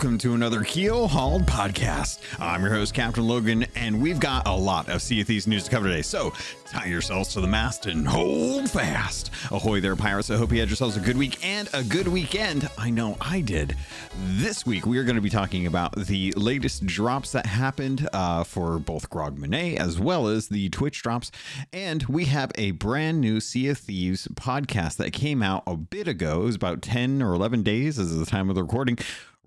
Welcome to another Keelhauled podcast. I'm your host, Captain Logun, and we've got a lot of Sea of Thieves news to cover today. So tie yourselves to the mast and hold fast. Ahoy there, pirates. I hope you had yourselves a good week and a good weekend. I know I did. This week, we are going to be talking about the latest drops that happened uh, for both Grogmanay as well as the Twitch drops. And we have a brand new Sea of Thieves podcast that came out a bit ago. It was about 10 or 11 days as of the time of the recording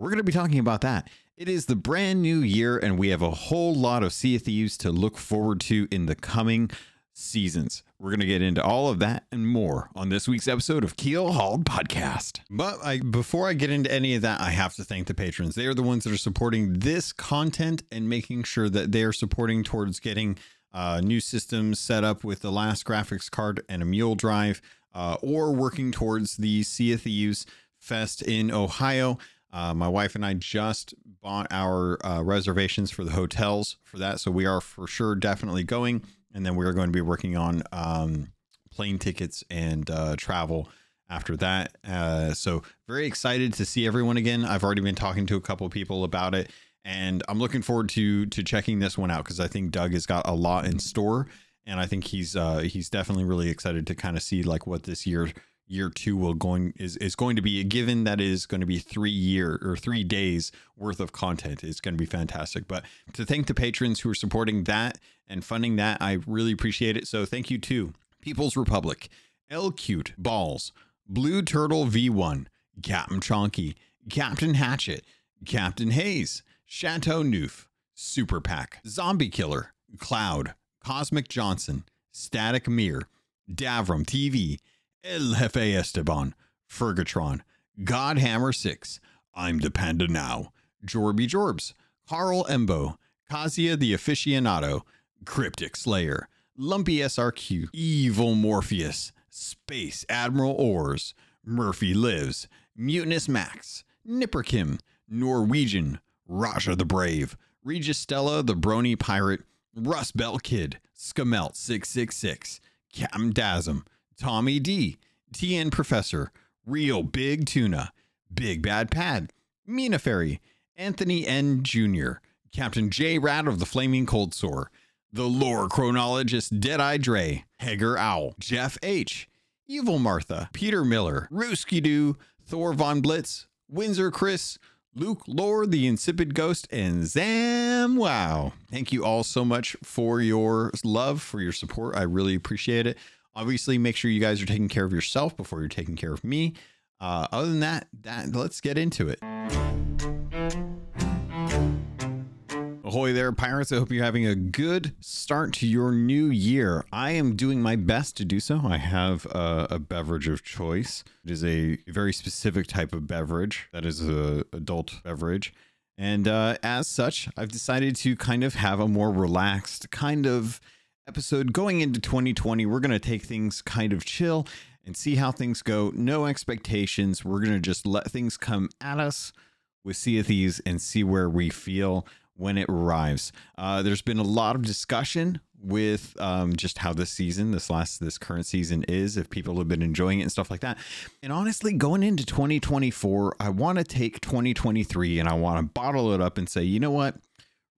we're going to be talking about that. It is the brand new year, and we have a whole lot of Sea of Thieves to look forward to in the coming seasons. We're going to get into all of that and more on this week's episode of Keelhauled Podcast. But I, before I get into any of that, I have to thank the patrons. They are the ones that are supporting this content and making sure that they are supporting towards getting uh, new systems set up with the last graphics card and a mule drive, uh, or working towards the Sea of Thieves Fest in Ohio. Uh, my wife and I just bought our uh, reservations for the hotels for that, so we are for sure definitely going. And then we are going to be working on um, plane tickets and uh, travel after that. Uh, so very excited to see everyone again. I've already been talking to a couple people about it, and I'm looking forward to to checking this one out because I think Doug has got a lot in store, and I think he's uh, he's definitely really excited to kind of see like what this year year two will going is is going to be a given that is going to be three year or three days worth of content it's going to be fantastic. But to thank the patrons who are supporting that and funding that i really appreciate it. So thank you to people's republic l cute balls blue turtle v1 captain chonky captain hatchet captain hayes chateau noof super pack zombie killer cloud cosmic johnson static mirror davram tv El Jefe Esteban, Fergatron, Godhammer 6, I'm the Panda Now, Jorby Jorbs, Carl Embo, Kazia the Aficionado, Cryptic Slayer, Lumpy SRQ, Evil Morpheus, Space Admiral Ors, Murphy Lives, Mutinous Max, Nipperkim, Norwegian, Raja the Brave, Registella the Brony Pirate, Rust Belt Kid, Skamelt 666, Cam Dasm, Tommy D, TN Professor, Real Big Tuna, Big Bad Pad, Mina Ferry, Anthony N. Jr., Captain J. Rat of the Flaming Cold Sore, the lore chronologist Deadeye Dre, Hager Owl, Jeff H., Evil Martha, Peter Miller, Rooski Doo, Thor Von Blitz, Windsor Chris, Luke Lore, the Insipid Ghost, and Zam Wow. Thank you all so much for your love, for your support. I really appreciate it. Obviously, make sure you guys are taking care of yourself before you're taking care of me. Uh, other than that, that let's get into it. Ahoy there, pirates. I hope you're having a good start to your new year. I am doing my best to do so. I have a, a beverage of choice. It is a very specific type of beverage that is a adult beverage. And uh, as such, I've decided to kind of have a more relaxed, kind of episode going into 2020. We're going to take things kind of chill and see how things go. No expectations. We're going to just let things come at us with Sea of Thieves and see where we feel when it arrives. Uh, there's been a lot of discussion with um, just how this season, this last, this current season is, if people have been enjoying it and stuff like that. And honestly, going into 2024, I want to take 2023 and I want to bottle it up and say, you know what?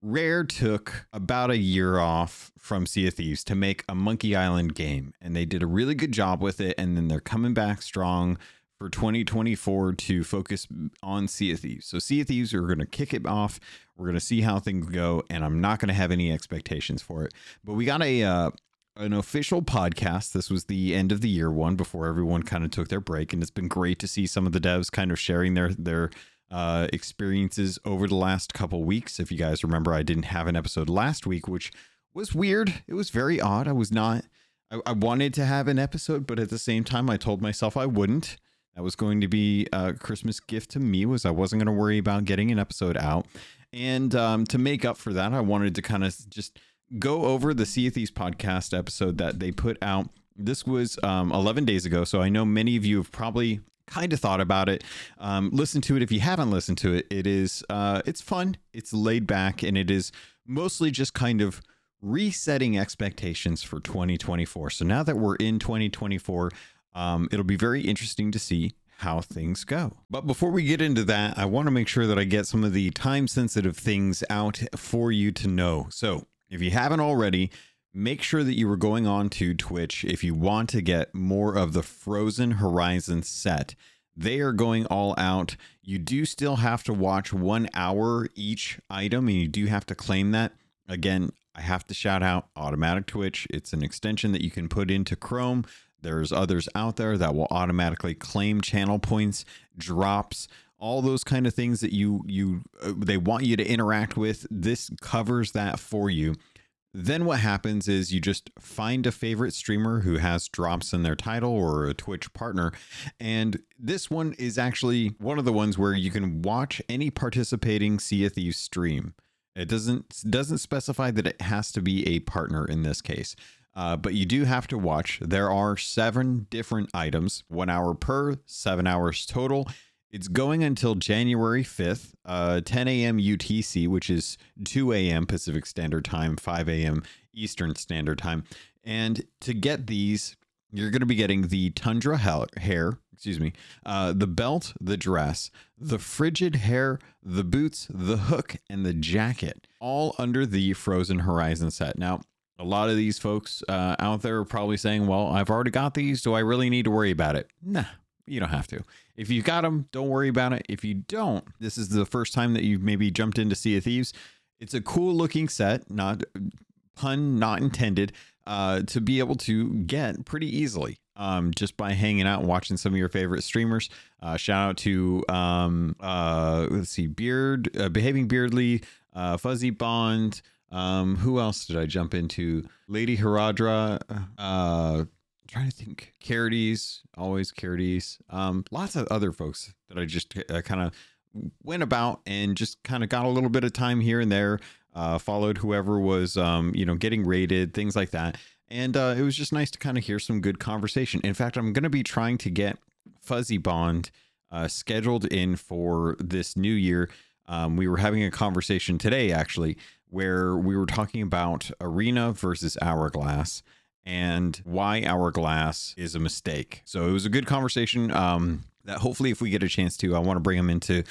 Rare took about a year off from Sea of Thieves to make a Monkey Island game, and they did a really good job with it. And then they're coming back strong for 2024 to focus on Sea of Thieves. So, Sea of Thieves, we're going to kick it off. We're going to see how things go, and I'm not going to have any expectations for it. But we got a uh, an official podcast. This was the end of the year one before everyone kind of took their break, and it's been great to see some of the devs kind of sharing their their uh, experiences over the last couple weeks. If you guys remember, I didn't have an episode last week, which was weird. It was very odd. I was not, I, I wanted to have an episode, but at the same time, I told myself I wouldn't. That was going to be a Christmas gift to me was I wasn't going to worry about getting an episode out. And um, to make up for that, I wanted to kind of just go over the Sea of Thieves podcast episode that they put out. This was um, 11 days ago. So I know many of you have probably kind of thought about it um, listen to it if you haven't listened to it it is uh, it's fun it's laid back and it is mostly just kind of resetting expectations for 2024 so now that we're in 2024 um, it'll be very interesting to see how things go. But before we get into that, I want to make sure that I get some of the time sensitive things out for you to know. So if you haven't already, make sure that you are going on to Twitch if you want to get more of the Frozen Horizon set. They are going all out. You do still have to watch one hour each item, and you do have to claim that. Again, I have to shout out Automatic Twitch. It's an extension that you can put into Chrome. There's others out there that will automatically claim channel points, drops, all those kind of things that you you uh, they want you to interact with. This covers that for you. Then what happens is you just find a favorite streamer who has drops in their title or a Twitch partner. And this one is actually one of the ones where you can watch any participating Sea of Thieves stream. It doesn't doesn't specify that it has to be a partner in this case. Uh, but you do have to watch. There are seven different items, one hour per, seven hours total. It's going until January 5th, uh, 10 a.m. UTC, which is 2 a.m. Pacific Standard Time, 5 a.m. Eastern Standard Time. And to get these, you're going to be getting the Tundra hair, excuse me, uh, the belt, the dress, the frigid hair, the boots, the hook, and the jacket, all under the Frozen Horizon set. Now, a lot of these folks uh, out there are probably saying, well, I've already got these. Do I really need to worry about it? Nah, you don't have to. If you've got them, don't worry about it. If you don't, this is the first time that you've maybe jumped into Sea of Thieves. It's a cool looking set, not pun not intended, uh, to be able to get pretty easily. Um, just by hanging out and watching some of your favorite streamers. Uh, shout out to um, uh, let's see, Beard, uh, Behaving Beardly, uh, Fuzzy Bond. Um, who else did I jump into? Lady Haradra. Trying to think. Carides, always Carides. Um, lots of other folks that I just uh, kind of went about and just kind of got a little bit of time here and there. Uh, followed whoever was, um, you know, getting rated, things like that. And uh, it was just nice to kind of hear some good conversation. In fact, I'm going to be trying to get Fuzzy Bond uh, scheduled in for this new year. Um, we were having a conversation today, actually, where we were talking about Arena versus Hourglass and why Hourglass is a mistake. So it was a good conversation. Um, that hopefully, if we get a chance to, I want to bring him into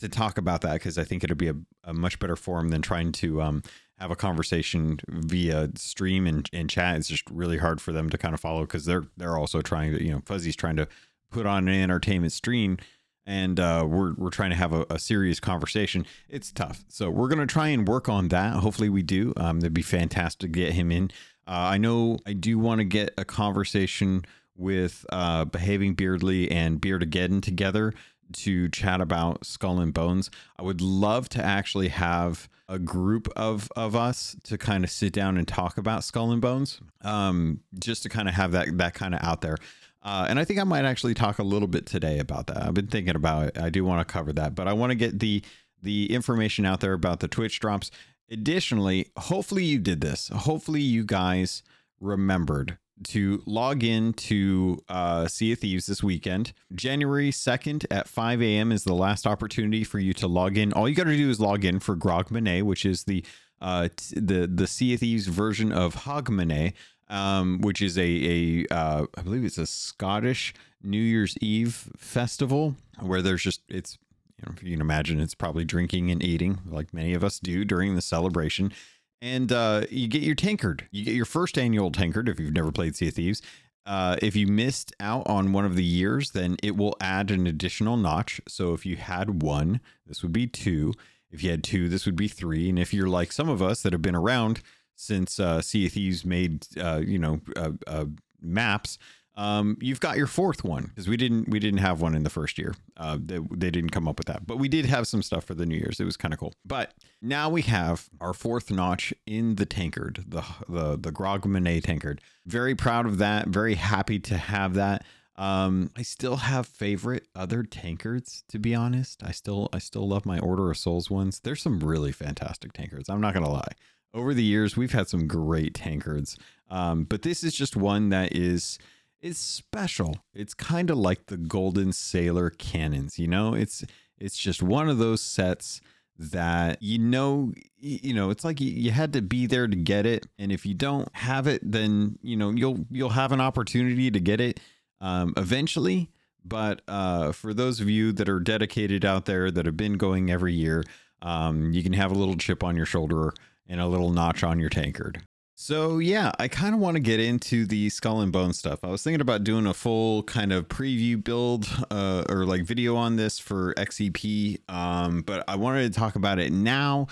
to talk about that because I think it'll be a, a, much better forum than trying to um, have a conversation via stream and, and chat. It's just really hard for them to kind of follow because they're they're also trying to you know Fuzzy's trying to put on an entertainment stream and uh, we're we're trying to have a, a, serious conversation. It's tough, so we're gonna try and work on that. Hopefully, we do. Um, it'd be fantastic to get him in. Uh, I know I do want to get a conversation with uh, behaving Beardly and Beardageddon together to chat about Skull and Bones. I would love to actually have a group of of us to kind of sit down and talk about Skull and Bones, um, just to kind of have that that kind of out there. Uh, and I think I might actually talk a little bit today about that. I've been thinking about it. I do want to cover that, but I want to get the the information out there about the Twitch drops. Additionally, hopefully you did this. Hopefully you guys remembered to log in to uh, Sea of Thieves this weekend. January 2nd at 5 a.m. is the last opportunity for you to log in. All you got to do is log in for Grogmanay, which is the uh, t- the the Sea of Thieves version of Hogmanay um, which is a, a uh, I believe it's a Scottish New Year's Eve festival where there's just it's you know if you can imagine it's probably drinking and eating like many of us do during the celebration. And uh, you get your tankard. You get your first annual tankard if you've never played Sea of Thieves. Uh, if you missed out on one of the years, then it will add an additional notch. So if you had one, this would be two. If you had two, this would be three. And if you're like some of us that have been around since uh, Sea of Thieves made uh, you know uh, uh, maps. Um, you've got your fourth one because we didn't we didn't have one in the first year. Uh, they, they didn't come up with that, but we did have some stuff for the New Year's. It was kind of cool. But now we have our fourth notch in the tankard, the the the Grogmanay tankard. Very proud of that. Very happy to have that. Um, I still have favorite other tankards to be honest. I still I still love my Order of Souls ones. There's some really fantastic tankards. I'm not gonna lie over the years we've had some great tankards um, but this is just one that is is special. It's kind of like the golden sailor cannons you know? It's it's just one of those sets that you know you know it's like you, had to be there to get it. And if you don't have it then you know you'll you'll have an opportunity to get it um, eventually. But uh, for those of you that are dedicated out there that have been going every year, um, you can have a little chip on your shoulder and a little notch on your tankard. So yeah, I kind of want to get into the skull and bone stuff. I was thinking about doing a full kind of preview build uh, or like video on this for XEP, um, but I wanted to talk about it now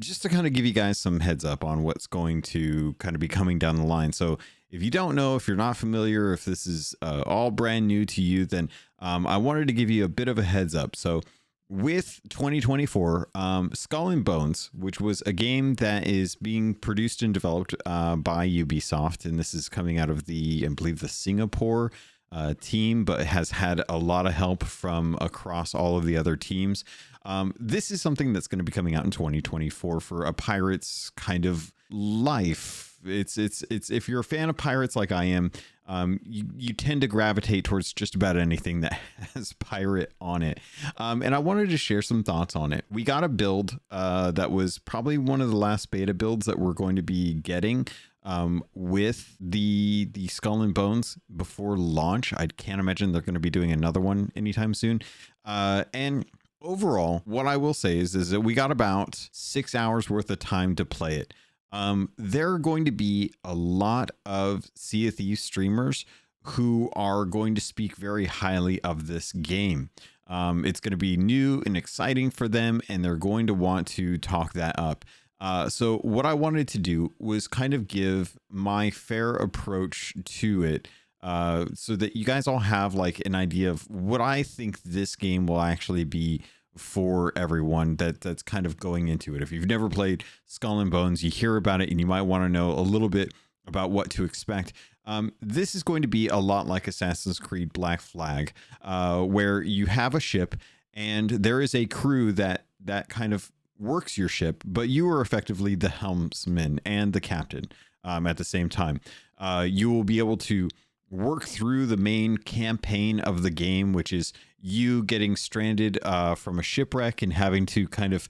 just to kind of give you guys some heads up on what's going to kind of be coming down the line. So if you don't know, if you're not familiar, if this is uh, all brand new to you, then um, I wanted to give you a bit of a heads up. So with 2024, um, Skull and Bones, which was a game that is being produced and developed uh, by Ubisoft, and this is coming out of the, I believe, the Singapore uh, team, but has had a lot of help from across all of the other teams. Um, this is something that's going to be coming out in 2024 for a pirate's kind of life. It's it's it's if you're a fan of pirates like I am, um, you, you tend to gravitate towards just about anything that has pirate on it. Um, and I wanted to share some thoughts on it. We got a build uh, that was probably one of the last beta builds that we're going to be getting um, with the the Skull and Bones before launch. I can't imagine they're going to be doing another one anytime soon. Uh, and overall, what I will say is is that we got about six hours worth of time to play it. Um, there are going to be a lot of Sea of Thieves streamers who are going to speak very highly of this game. Um, it's going to be new and exciting for them, and they're going to want to talk that up. Uh, so, what I wanted to do was kind of give my fair approach to it uh, so that you guys all have like an idea of what I think this game will actually be for everyone that that's kind of going into it. If you've never played Skull and Bones, you hear about it and you might want to know a little bit about what to expect. Um, this is going to be a lot like Assassin's Creed Black Flag, uh, where you have a ship and there is a crew that that kind of works your ship, but you are effectively the helmsman and the captain um, at the same time. Uh, you will be able to work through the main campaign of the game, which is you getting stranded uh, from a shipwreck and having to kind of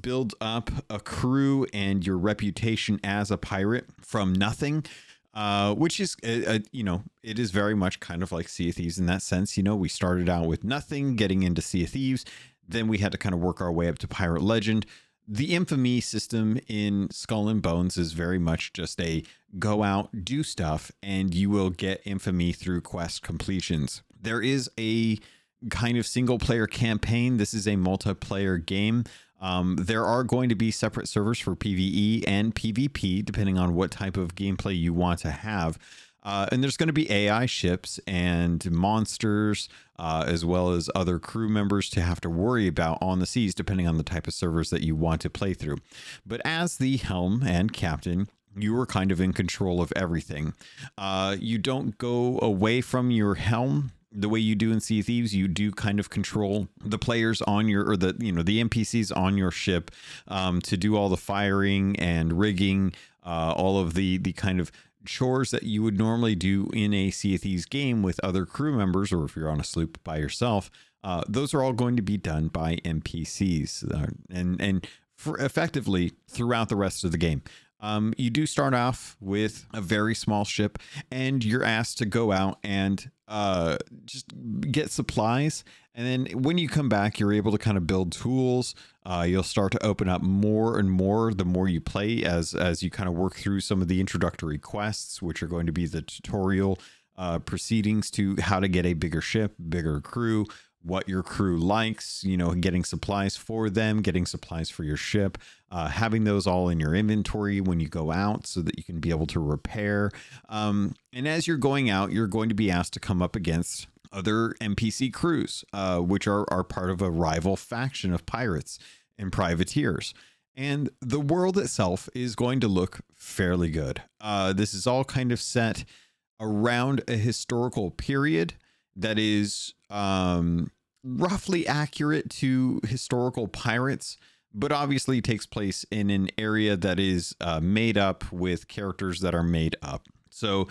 build up a crew and your reputation as a pirate from nothing. Uh, which is, uh, uh, you know, it is very much kind of like Sea of Thieves in that sense. You know, we started out with nothing, getting into Sea of Thieves. Then we had to kind of work our way up to Pirate Legend the infamy system in Skull and Bones is very much just a go out, do stuff, and you will get infamy through quest completions. There is a kind of single player campaign. This is a multiplayer game. Um, there are going to be separate servers for PvE and PvP, depending on what type of gameplay you want to have. Uh, and there's going to be AI ships and monsters, uh, as well as other crew members to have to worry about on the seas, depending on the type of servers that you want to play through. But as the helm and captain, you are kind of in control of everything. Uh, you don't go away from your helm the way you do in Sea Thieves, you do kind of control the players on your or the you know the NPCs on your ship um, to do all the firing and rigging, uh, all of the the kind of chores that you would normally do in a Sea Thieves game with other crew members, or if you're on a sloop by yourself, uh, those are all going to be done by NPCs uh, and and effectively throughout the rest of the game. Um, you do start off with a very small ship, and you're asked to go out and uh, just get supplies. And then when you come back, you're able to kind of build tools. Uh, you'll start to open up more and more the more you play as as you kind of work through some of the introductory quests, which are going to be the tutorial uh, proceedings to how to get a bigger ship, bigger crew, what your crew likes, you know, getting supplies for them, getting supplies for your ship, uh, having those all in your inventory when you go out so that you can be able to repair. Um, and as you're going out, you're going to be asked to come up against other NPC crews, uh, which are, are part of a rival faction of pirates and privateers. And the world itself is going to look fairly good. Uh, this is all kind of set around a historical period that is um, roughly accurate to historical pirates, but obviously takes place in an area that is uh, made up with characters that are made up. So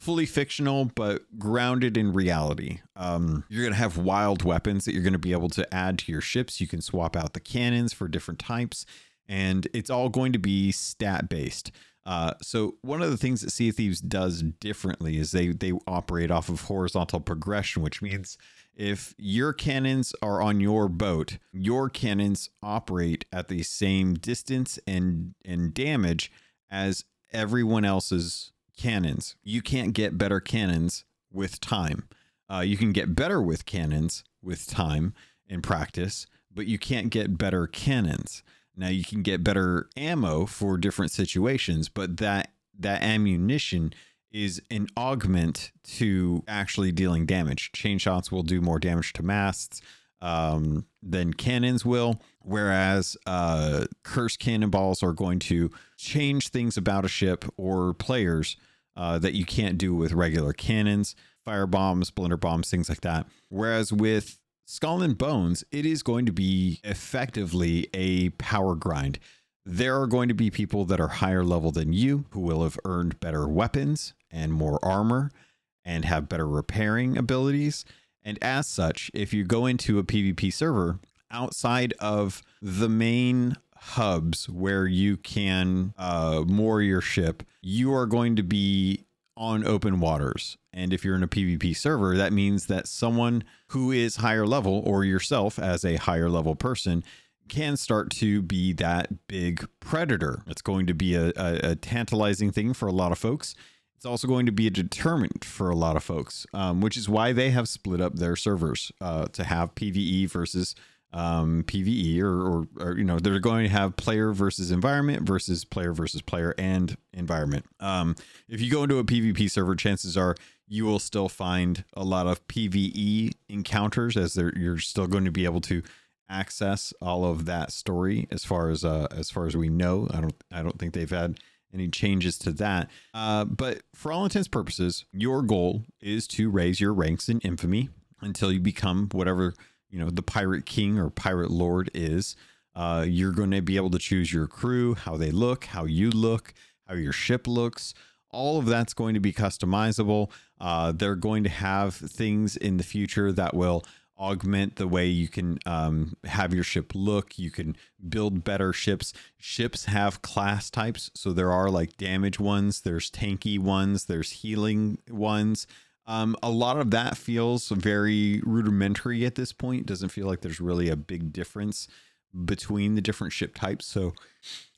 fully fictional, but grounded in reality. Um, you're going to have wild weapons that you're going to be able to add to your ships. You can swap out the cannons for different types, and it's all going to be stat based. Uh, so one of the things that Sea Thieves does differently is they they operate off of horizontal progression, which means if your cannons are on your boat, your cannons operate at the same distance and and damage as everyone else's cannons. You can't get better cannons with time. Uh, you can get better with cannons with time and practice, but you can't get better cannons. Now you can get better ammo for different situations, but that that ammunition is an augment to actually dealing damage. Chain shots will do more damage to masts um, than cannons will, whereas uh, curse cannonballs are going to change things about a ship or players uh, that you can't do with regular cannons, fire bombs, blender bombs, things like that. Whereas with Skull and Bones, it is going to be effectively a power grind. There are going to be people that are higher level than you who will have earned better weapons and more armor and have better repairing abilities. And as such, if you go into a PvP server outside of the main hubs where you can uh, moor your ship, you are going to be on open waters. And if you're in a PvP server, that means that someone who is higher level or yourself as a higher level person can start to be that big predator. It's going to be a, a, a tantalizing thing for a lot of folks. It's also going to be a determinant for a lot of folks, um, which is why they have split up their servers uh, to have PVE versus um, PVE, or, or, or, you know, they're going to have player versus environment versus player versus player and environment. Um, if you go into a PvP server, chances are you will still find a lot of PVE encounters, as you're still going to be able to access all of that story as far as uh, as far as we know. I don't I don't think they've had any changes to that. Uh, but for all intents purposes, your goal is to raise your ranks in infamy until you become whatever you know the pirate king or pirate lord is. Uh, you're going to be able to choose your crew, how they look, how you look, how your ship looks. All of that's going to be customizable. Uh, they're going to have things in the future that will augment the way you can um, have your ship look. You can build better ships. Ships have class types. So there are like damage ones, there's tanky ones, there's healing ones. Um, a lot of that feels very rudimentary at this point. Doesn't feel like there's really a big difference between the different ship types. So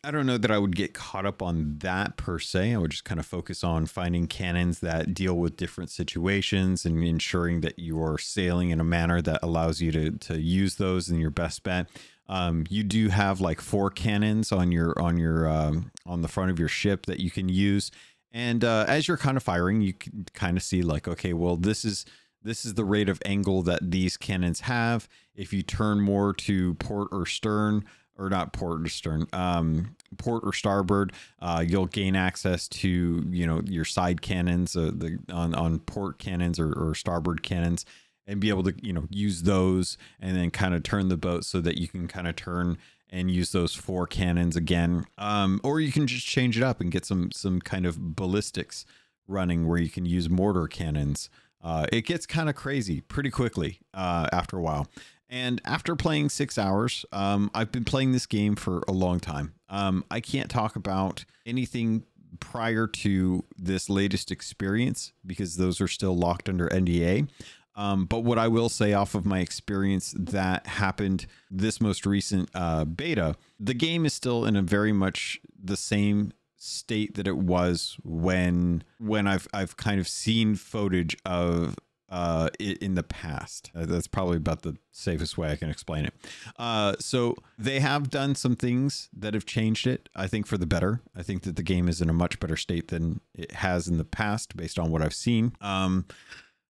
I don't know that I would get caught up on that per se. I would just kind of focus on finding cannons that deal with different situations and ensuring that you are sailing in a manner that allows you to to use those in your best bet. Um, you do have like four cannons on your on your um, on the front of your ship that you can use and uh, as you're kind of firing, you can kind of see like, okay, well, this is this is the rate of angle that these cannons have. If you turn more to port or stern, or not port or stern, um, port or starboard, uh, you'll gain access to you know your side cannons, uh, the on on port cannons or, or starboard cannons, and be able to you know use those and then kind of turn the boat so that you can kind of turn and use those four cannons again. Um, or you can just change it up and get some some kind of ballistics running where you can use mortar cannons. Uh, it gets kind of crazy pretty quickly uh, after a while. And after playing six hours, um, I've been playing this game for a long time. Um, I can't talk about anything prior to this latest experience because those are still locked under NDA. Um, but what I will say off of my experience that happened this most recent uh, beta, the game is still in a very much the same state that it was when when I've I've kind of seen footage of uh it in the past. Uh, that's probably about the safest way i can explain it. Uh so they have done some things that have changed it i think for the better. I think that the game is in a much better state than it has in the past based on what i've seen um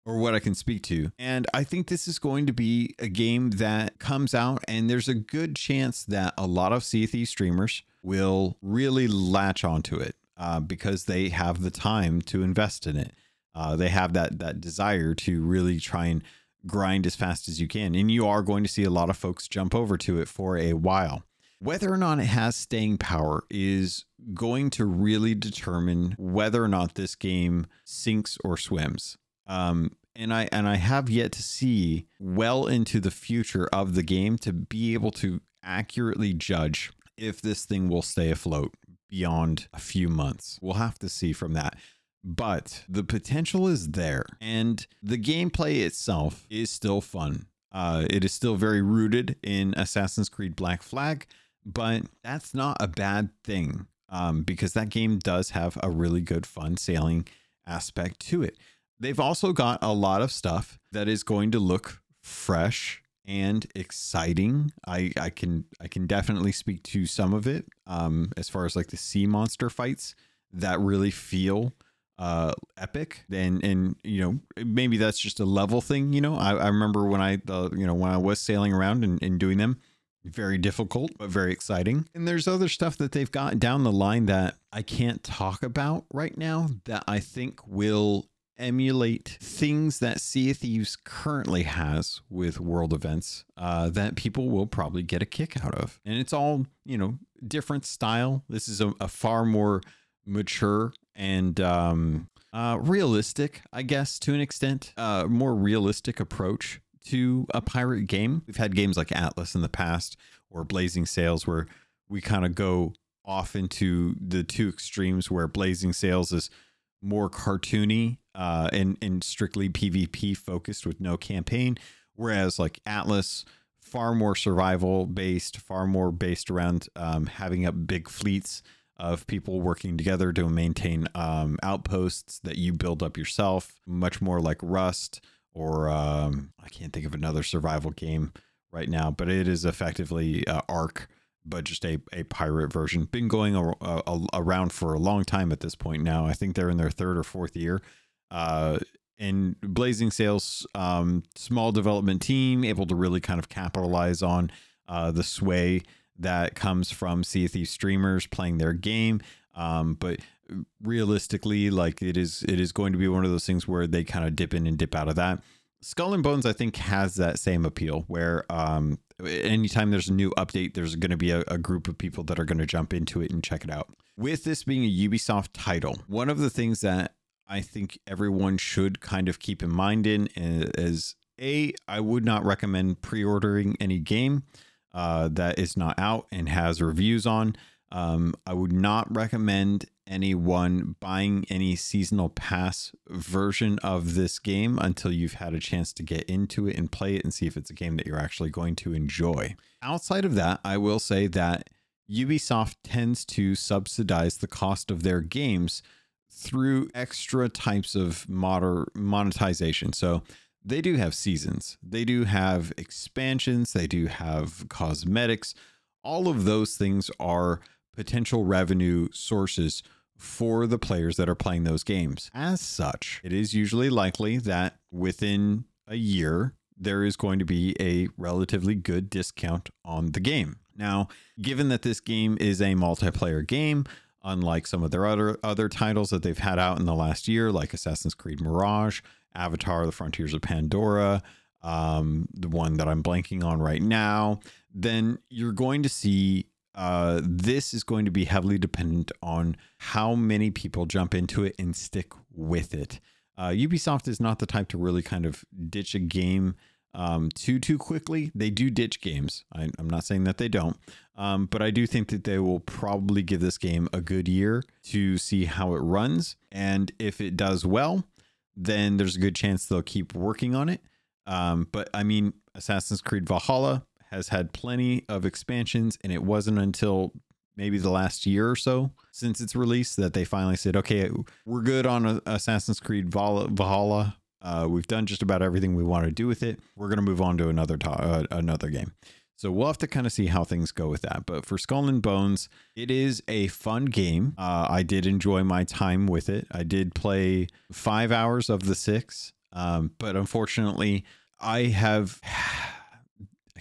or what I can speak to. And I think this is going to be a game that comes out, and there's a good chance that a lot of Thieves streamers will really latch onto it uh, because they have the time to invest in it. Uh, they have that that desire to really try and grind as fast as you can, and you are going to see a lot of folks jump over to it for a while. Whether or not it has staying power is going to really determine whether or not this game sinks or swims. Um, and I and I have yet to see well into the future of the game to be able to accurately judge if this thing will stay afloat beyond a few months. We'll have to see from that. But the potential is there, and the gameplay itself is still fun. Uh, it is still very rooted in Assassin's Creed Black Flag, but that's not a bad thing um, because that game does have a really good fun sailing aspect to it. They've also got a lot of stuff that is going to look fresh and exciting. I, I can I can definitely speak to some of it um, as far as like the sea monster fights that really feel uh, epic. And and you know maybe that's just a level thing you know? I, I remember when I uh, you know when I was sailing around and, and doing them very difficult but very exciting. And there's other stuff that they've got down the line that I can't talk about right now that I think will emulate things that Sea of Thieves currently has with world events uh, that people will probably get a kick out of. And it's all, you know, different style. This is a, a far more mature and um, uh, realistic, I guess, to an extent, uh, more realistic approach to a pirate game. We've had games like Atlas in the past or Blazing Sails where we kind of go off into the two extremes where Blazing Sails is more cartoony uh, and and strictly PvP focused with no campaign, whereas like Atlas far more survival based, far more based around um, having up big fleets of people working together to maintain um, outposts that you build up yourself. Much more like Rust or um, I can't think of another survival game right now, but it is effectively uh, Ark but just a, a pirate version. Been going a, a, around for a long time at this point now. I think they're in their third or fourth year. Uh, and Blazing Sails, um, small development team, able to really kind of capitalize on uh, the sway that comes from Sea of Thieves streamers playing their game. Um, but realistically, like it is, it is going to be one of those things where they kind of dip in and dip out of that. Skull and Bones, I think, has that same appeal where um, anytime there's a new update, there's going to be a, a, group of people that are going to jump into it and check it out. With this being a Ubisoft title, one of the things that I think everyone should kind of keep in mind in is a I would not recommend pre-ordering any game uh, that is not out and has reviews on. Um, I would not recommend anyone buying any seasonal pass version of this game until you've had a chance to get into it and play it and see if it's a game that you're actually going to enjoy. Outside of that, I will say that Ubisoft tends to subsidize the cost of their games through extra types of moder- monetization. So they do have seasons, they do have expansions, they do have cosmetics. All of those things are potential revenue sources for the players that are playing those games. As such, it is usually likely that within a year, there is going to be a relatively good discount on the game. Now, given that this game is a multiplayer game, unlike some of their other other titles that they've had out in the last year, like Assassin's Creed Mirage, Avatar: The Frontiers of Pandora, um, the one that I'm blanking on right now, then you're going to see uh, this is going to be heavily dependent on how many people jump into it and stick with it. Uh, Ubisoft is not the type to really kind of ditch a game um, too too quickly. They do ditch games. I, am not saying that they don't, um, but I do think that they will probably give this game a good year to see how it runs, and if it does well, then there's a good chance they'll keep working on it. Um, but I mean, Assassin's Creed Valhalla has had plenty of expansions, and it wasn't until maybe the last year or so since its release that they finally said, okay, we're good on Assassin's Creed Valhalla. Uh, we've done just about everything we want to do with it. We're going to move on to another to- uh, another game. So we'll have to kind of see how things go with that. But for Skull and Bones, it is a fun game. Uh, I did enjoy my time with it. I did play five hours of the six, um, but unfortunately, I have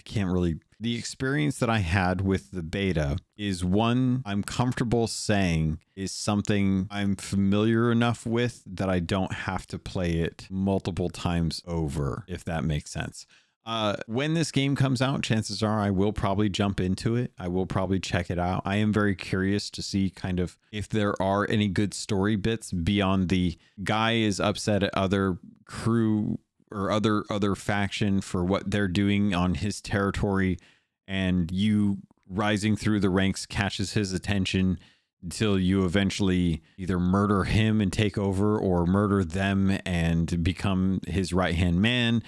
I can't really. The experience that I had with the beta is one I'm comfortable saying is something I'm familiar enough with that I don't have to play it multiple times over, if that makes sense. Uh, when this game comes out, chances are I will probably jump into it. I will probably check it out. I am very curious to see kind of if there are any good story bits beyond the guy is upset at other crew or other other faction for what they're doing on his territory and you rising through the ranks catches his attention until you eventually either murder him and take over or murder them and become his right hand man.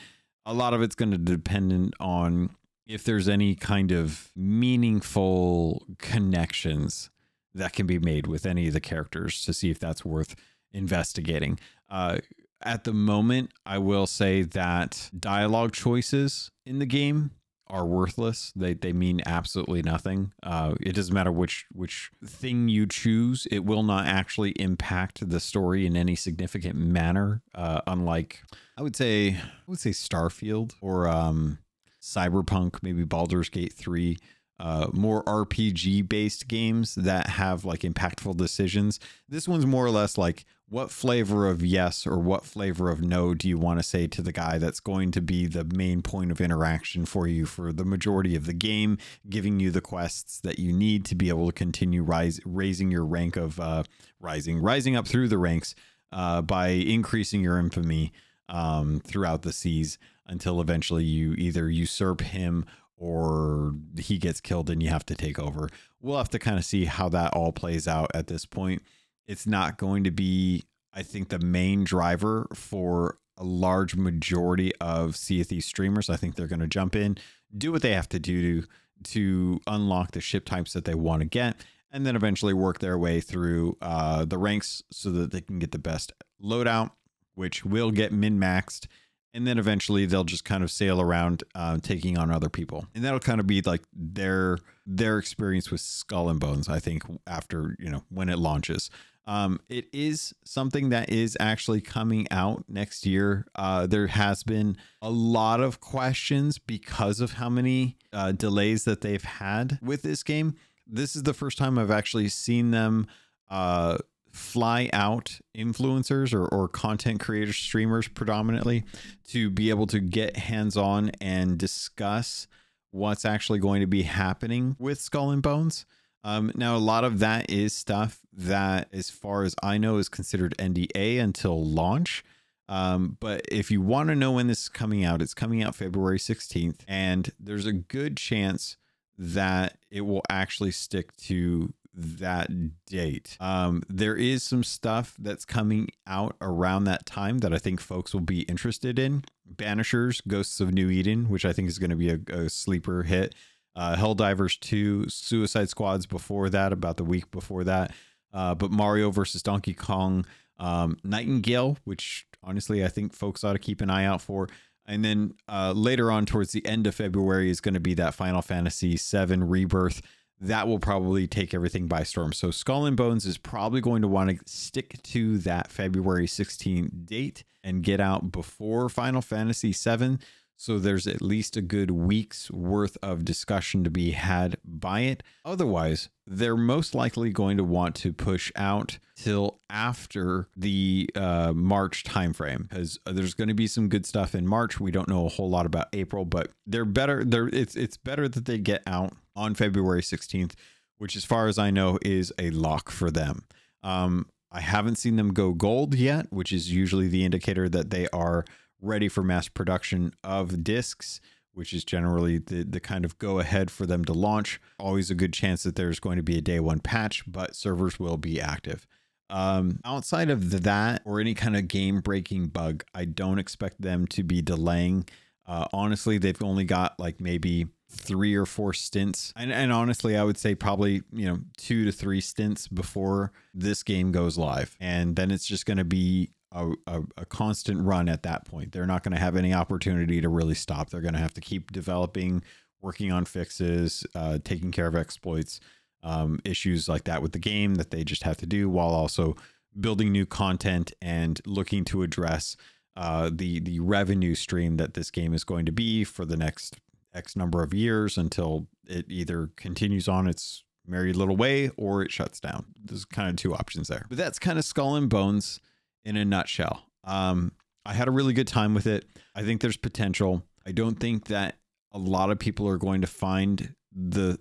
A lot of it's going to depend on if there's any kind of meaningful connections that can be made with any of the characters to see if that's worth investigating. Uh, at the moment, I will say that dialogue choices in the game are worthless. They they mean absolutely nothing. Uh, it doesn't matter which which thing you choose. It will not actually impact the story in any significant manner. Uh, unlike I would say I would say Starfield or um, Cyberpunk, maybe Baldur's Gate three uh, more RPG based games that have like impactful decisions. This one's more or less like what flavor of yes or what flavor of no do you want to say to the guy that's going to be the main point of interaction for you for the majority of the game, giving you the quests that you need to be able to continue rise, raising your rank of uh, rising, rising up through the ranks uh, by increasing your infamy um, throughout the seas until eventually you either usurp him or he gets killed and you have to take over. We'll have to kind of see how that all plays out at this point. It's not going to be, I think, the main driver for a large majority of Sea streamers. I think they're going to jump in, do what they have to do to, to unlock the ship types that they want to get, and then eventually work their way through uh, the ranks so that they can get the best loadout, which will get min maxed and then eventually they'll just kind of sail around uh, taking on other people. And that'll kind of be like their their experience with skull and bones i think after you know when it launches. Um, it is something that is actually coming out next year. Uh, there has been a lot of questions because of how many uh, delays that they've had with this game. This is the first time i've actually seen them uh, fly out influencers or, or content creators, streamers predominantly, to be able to get hands on and discuss what's actually going to be happening with Skull and Bones. Um, now, a lot of that is stuff that, as far as I know, is considered NDA until launch. Um, but if you want to know when this is coming out, it's coming out February 16th, and there's a good chance that it will actually stick to that date. Um, there is some stuff that's coming out around that time that I think folks will be interested in. Banishers, Ghosts of New Eden, which I think is going to be a, a sleeper hit. Uh, Helldivers 2, Suicide Squads before that, about the week before that. Uh, but Mario versus Donkey Kong, um, Nightingale, which honestly I think folks ought to keep an eye out for. And then uh, later on, towards the end of February, is going to be that Final Fantasy VII Rebirth that will probably take everything by storm. So Skull and Bones is probably going to want to stick to that February 16th date and get out before Final Fantasy VII. So there's at least a good week's worth of discussion to be had by it. Otherwise, they're most likely going to want to push out till after the uh, March timeframe because there's going to be some good stuff in March. We don't know a whole lot about April, but they're better. They're it's it's better that they get out on February 16th, which, as far as I know, is a lock for them. Um, I haven't seen them go gold yet, which is usually the indicator that they are ready for mass production of discs, which is generally the, the kind of go ahead for them to launch. Always a good chance that there's going to be a day one patch, but servers will be active. Um, outside of that or any kind of game breaking bug, I don't expect them to be delaying. Uh, honestly, they've only got like maybe three or four stints. And, and honestly, I would say probably, you know, two to three stints before this game goes live. And then it's just going to be a, a, a, constant run at that point. They're not going to have any opportunity to really stop. They're going to have to keep developing, working on fixes, uh, taking care of exploits, um, issues like that with the game that they just have to do while also building new content and looking to address uh, the the revenue stream that this game is going to be for the next X number of years until it either continues on its merry little way or it shuts down. There's kind of two options there. But that's kind of Skull and Bones in a nutshell. Um, I had a really good time with it. I think there's potential. I don't think that a lot of people are going to find the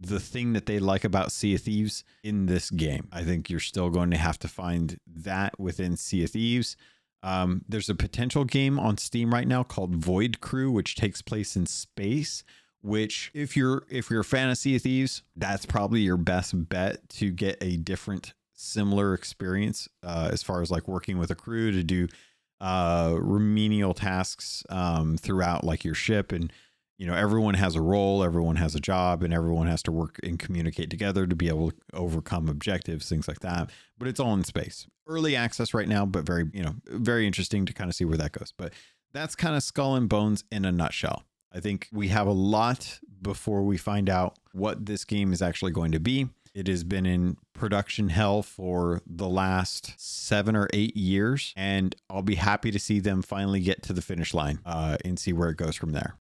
the thing that they like about Sea of Thieves in this game. I think you're still going to have to find that within Sea of Thieves. Um, there's a potential game on Steam right now called Void Crew, which takes place in space, which if you're if you're a fan of Thieves, that's probably your best bet to get a different similar experience uh, as far as like working with a crew to do uh, remedial tasks um, throughout like your ship. And you know everyone has a role everyone has a job and everyone has to work and communicate together to be able to overcome objectives things like that. But it's all in space. Early access right now but very you know very interesting to kind of see where that goes. But that's kind of skull and bones in a nutshell. I think we have a lot before we find out what this game is actually going to be. It has been in production hell for the last seven or eight years, and I'll be happy to see them finally get to the finish line uh, and see where it goes from there.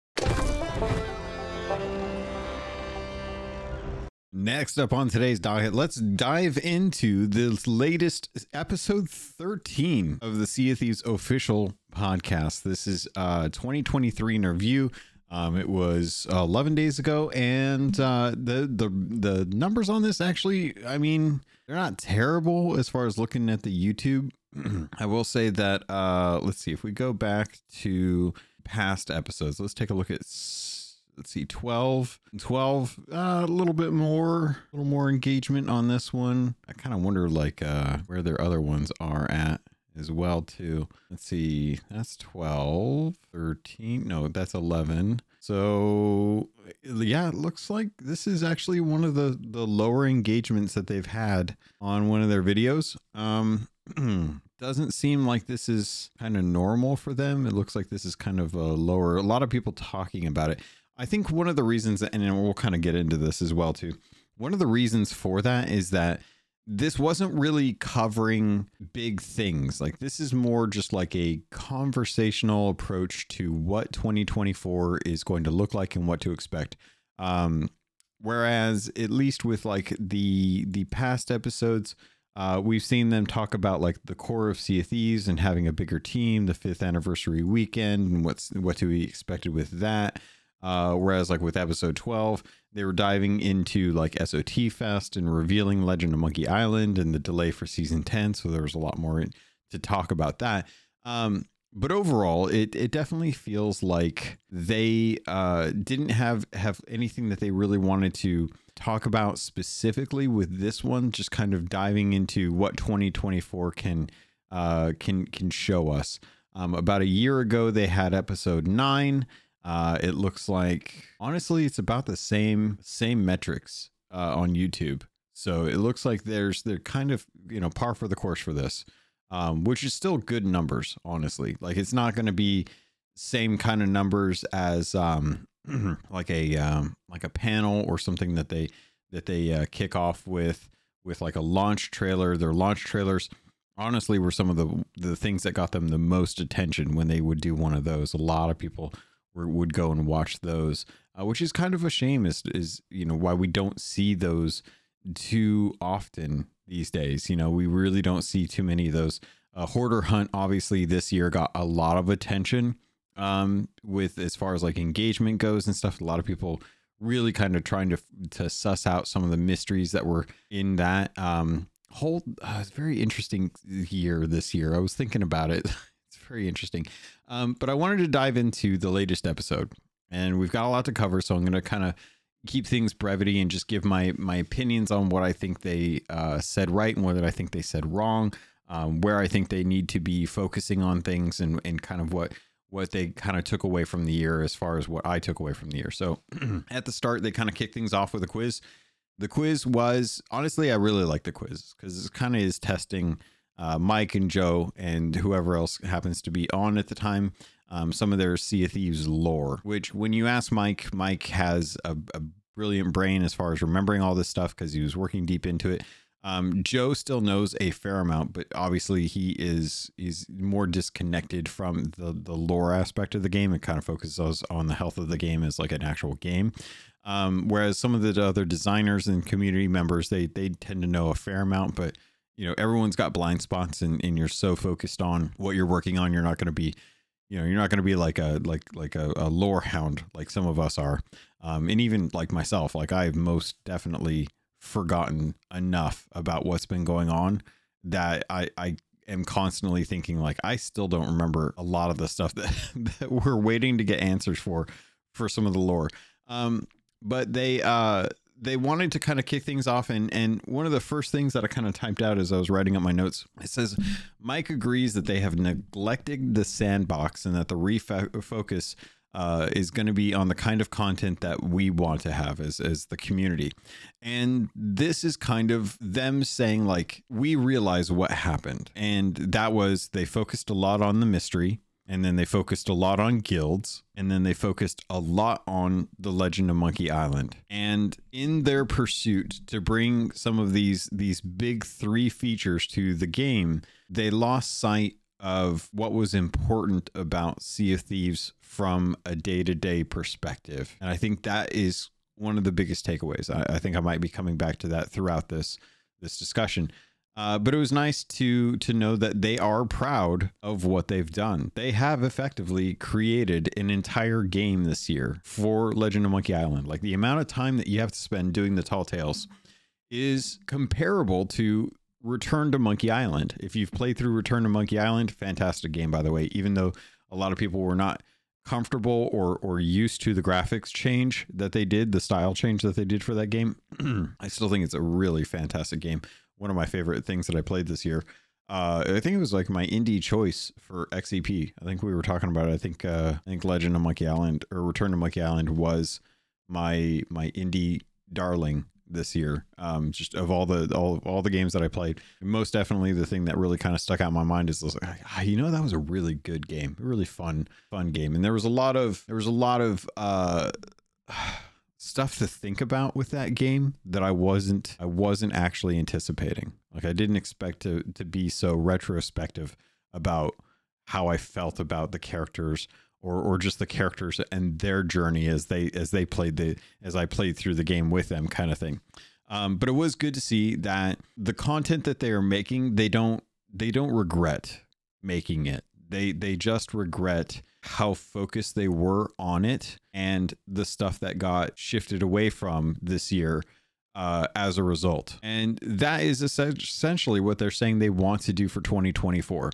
Next up on today's docket, let's dive into the latest episode 13 of the Sea of Thieves official podcast. This is uh 2023 in review. Um, it was uh, 11 days ago, and uh, the the the numbers on this actually, I mean, they're not terrible as far as looking at the YouTube. I will say that uh, let's see if we go back to past episodes. Let's take a look at let's see 12 12 uh, a little bit more a little more engagement on this one. I kind of wonder like uh where their other ones are at as well too. Let's see that's 12 13 no that's 11 so yeah it looks like this is actually one of the the lower engagements that they've had on one of their videos. Um doesn't seem like this is kind of normal for them. It looks like this is kind of a lower a lot of people talking about it i think one of the reasons and we'll kind of get into this as well too one of the reasons for that is that this wasn't really covering big things. Like this is more just like a conversational approach to what 2024 is going to look like and what to expect. Um, whereas at least with like the the past episodes, uh, we've seen them talk about like the core of Thieves and having a bigger team, the fifth anniversary weekend, and what's what to be expected with that. Uh, whereas like with episode 12, they were diving into like SOT Fest and revealing Legend of Monkey Island and the delay for season 10. So there was a lot more to talk about that. Um, but overall, it, it definitely feels like they uh, didn't have have anything that they really wanted to talk about specifically with this one. Just kind of diving into what 2024 can uh, can can show us. Um, about a year ago, they had episode nine. Uh, it looks like honestly, it's about the same same metrics uh, on YouTube. So it looks like there's they're kind of you know par for the course for this, um, which is still good numbers. Honestly, like it's not going to be same kind of numbers as um, like a um, like a panel or something that they that they uh, kick off with with like a launch trailer. Their launch trailers honestly were some of the the things that got them the most attention when they would do one of those. A lot of people would go and watch those, uh, which is kind of a shame. Is is you know why we don't see those too often these days. You know, we really don't see too many of those. Uh, Hoarder Hunt obviously this year got a lot of attention um, with as far as like engagement goes and stuff. A lot of people really kind of trying to to suss out some of the mysteries that were in that um, whole uh, very interesting year this year. I was thinking about it. very interesting. Um, but I wanted to dive into the latest episode, and we've got a lot to cover, so I'm going to kind of keep things brevity and just give my my opinions on what I think they uh, said right and what I think they said wrong, um, where I think they need to be focusing on things, and and kind of what what they kind of took away from the year as far as what I took away from the year. So at the start, they kind of kicked things off with a quiz. The quiz was honestly, I really like the quiz because it kind of is testing uh, Mike and Joe and whoever else happens to be on at the time. Um, some of their Sea of Thieves lore, which when you ask Mike, Mike has a, a brilliant brain as far as remembering all this stuff because he was working deep into it. Um, Joe still knows a fair amount, but obviously he is he's more disconnected from the the lore aspect of the game. It kind of focuses on the health of the game as like an actual game. Um, whereas some of the other designers and community members, they they tend to know a fair amount, but you know everyone's got blind spots and, and you're so focused on what you're working on you're not going to be you know you're not going to be like a like like a, a lore hound like some of us are. Um, and even like myself like i've most definitely forgotten enough about what's been going on that i i am constantly thinking like i still don't remember a lot of the stuff that, that we're waiting to get answers for for some of the lore. Um, but they uh, they wanted to kind of kick things off, and and one of the first things that I kind of typed out as I was writing up my notes, it says Mike agrees that they have neglected the sandbox and that the refocus uh, is going to be on the kind of content that we want to have as, as the community. And this is kind of them saying, like, we realize what happened. And that was they focused a lot on the mystery. And then they focused a lot on guilds, and then they focused a lot on the Legend of Monkey Island. And in their pursuit to bring some of these these big three features to the game, they lost sight of what was important about Sea of Thieves from a day to day perspective. And I think that is one of the biggest takeaways. I, I, think I might be coming back to that throughout this this discussion. Uh, but it was nice to to know that they are proud of what they've done. They have effectively created an entire game this year for Legend of Monkey Island. Like the amount of time that you have to spend doing the tall tales is comparable to Return to Monkey Island. If you've played through Return to Monkey Island, fantastic game by the way. Even though a lot of people were not comfortable or or used to the graphics change that they did, the style change that they did for that game, I still think it's a really fantastic game. One of my favorite things that I played this year. Uh, I think it was like my indie choice for XEP. I think we were talking about it. I think uh, I think Legend of Monkey Island or Return to Monkey Island was my my indie darling this year. Um, just of all the all all the games that I played, most definitely the thing that really kind of stuck out in my mind is, like, ah, you know, that was a really good game, a really fun fun game, and there was a lot of there was a lot of uh, stuff to think about with that game that I wasn't I wasn't actually anticipating. Like I didn't expect to to be so retrospective about how I felt about the characters or or just the characters and their journey as they as they played the as I played through the game with them kind of thing. Um, but it was good to see that the content that they are making they don't they don't regret making it. They they just regret how focused they were on it and the stuff that got shifted away from this year uh, as a result. And that is essentially what they're saying they want to do for 2024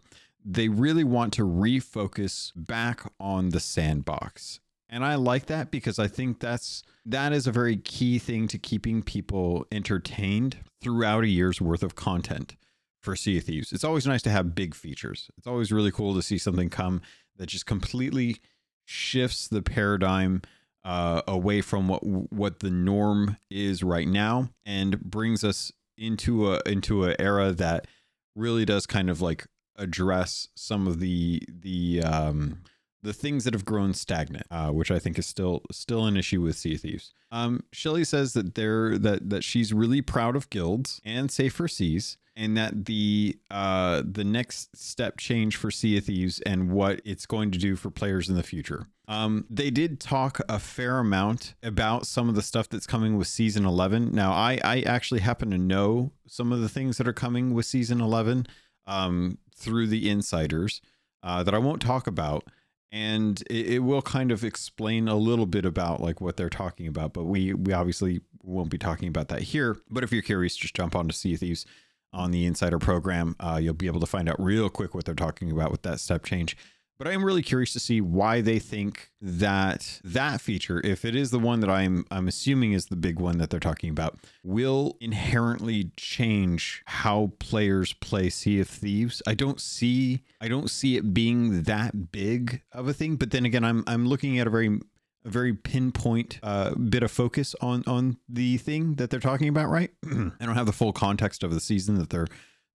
they really want to refocus back on the sandbox. And I like that because I think that's that is a very key thing to keeping people entertained throughout a year's worth of content for Sea of Thieves. It's always nice to have big features. It's always really cool to see something come that just completely shifts the paradigm uh, away from what what the norm is right now and brings us into a into an era that really does kind of like address some of the the um, the things that have grown stagnant, uh, which I think is still still an issue with Sea Thieves. Um, Shelly says that they're that that she's really proud of guilds and safer seas, and that the uh, the next step change for Sea Thieves and what it's going to do for players in the future. Um, they did talk a fair amount about some of the stuff that's coming with season 11. Now, I I actually happen to know some of the things that are coming with season 11 um, through the insiders uh, that I won't talk about. And it, it, will kind of explain a little bit about like what they're talking about, but we we obviously won't be talking about that here. But if you're curious, just jump on to Sea Thieves on the Insider program. Uh, you'll be able to find out real quick what they're talking about with that step change. But I am really curious to see why they think that that feature, if it is the one that I'm I'm assuming is the big one that they're talking about, will inherently change how players play Sea of Thieves. I don't see I don't see it being that big of a thing. But then again, I'm I'm looking at a very a very pinpoint uh, bit of focus on on the thing that they're talking about. Right? I don't have the full context of the season that they're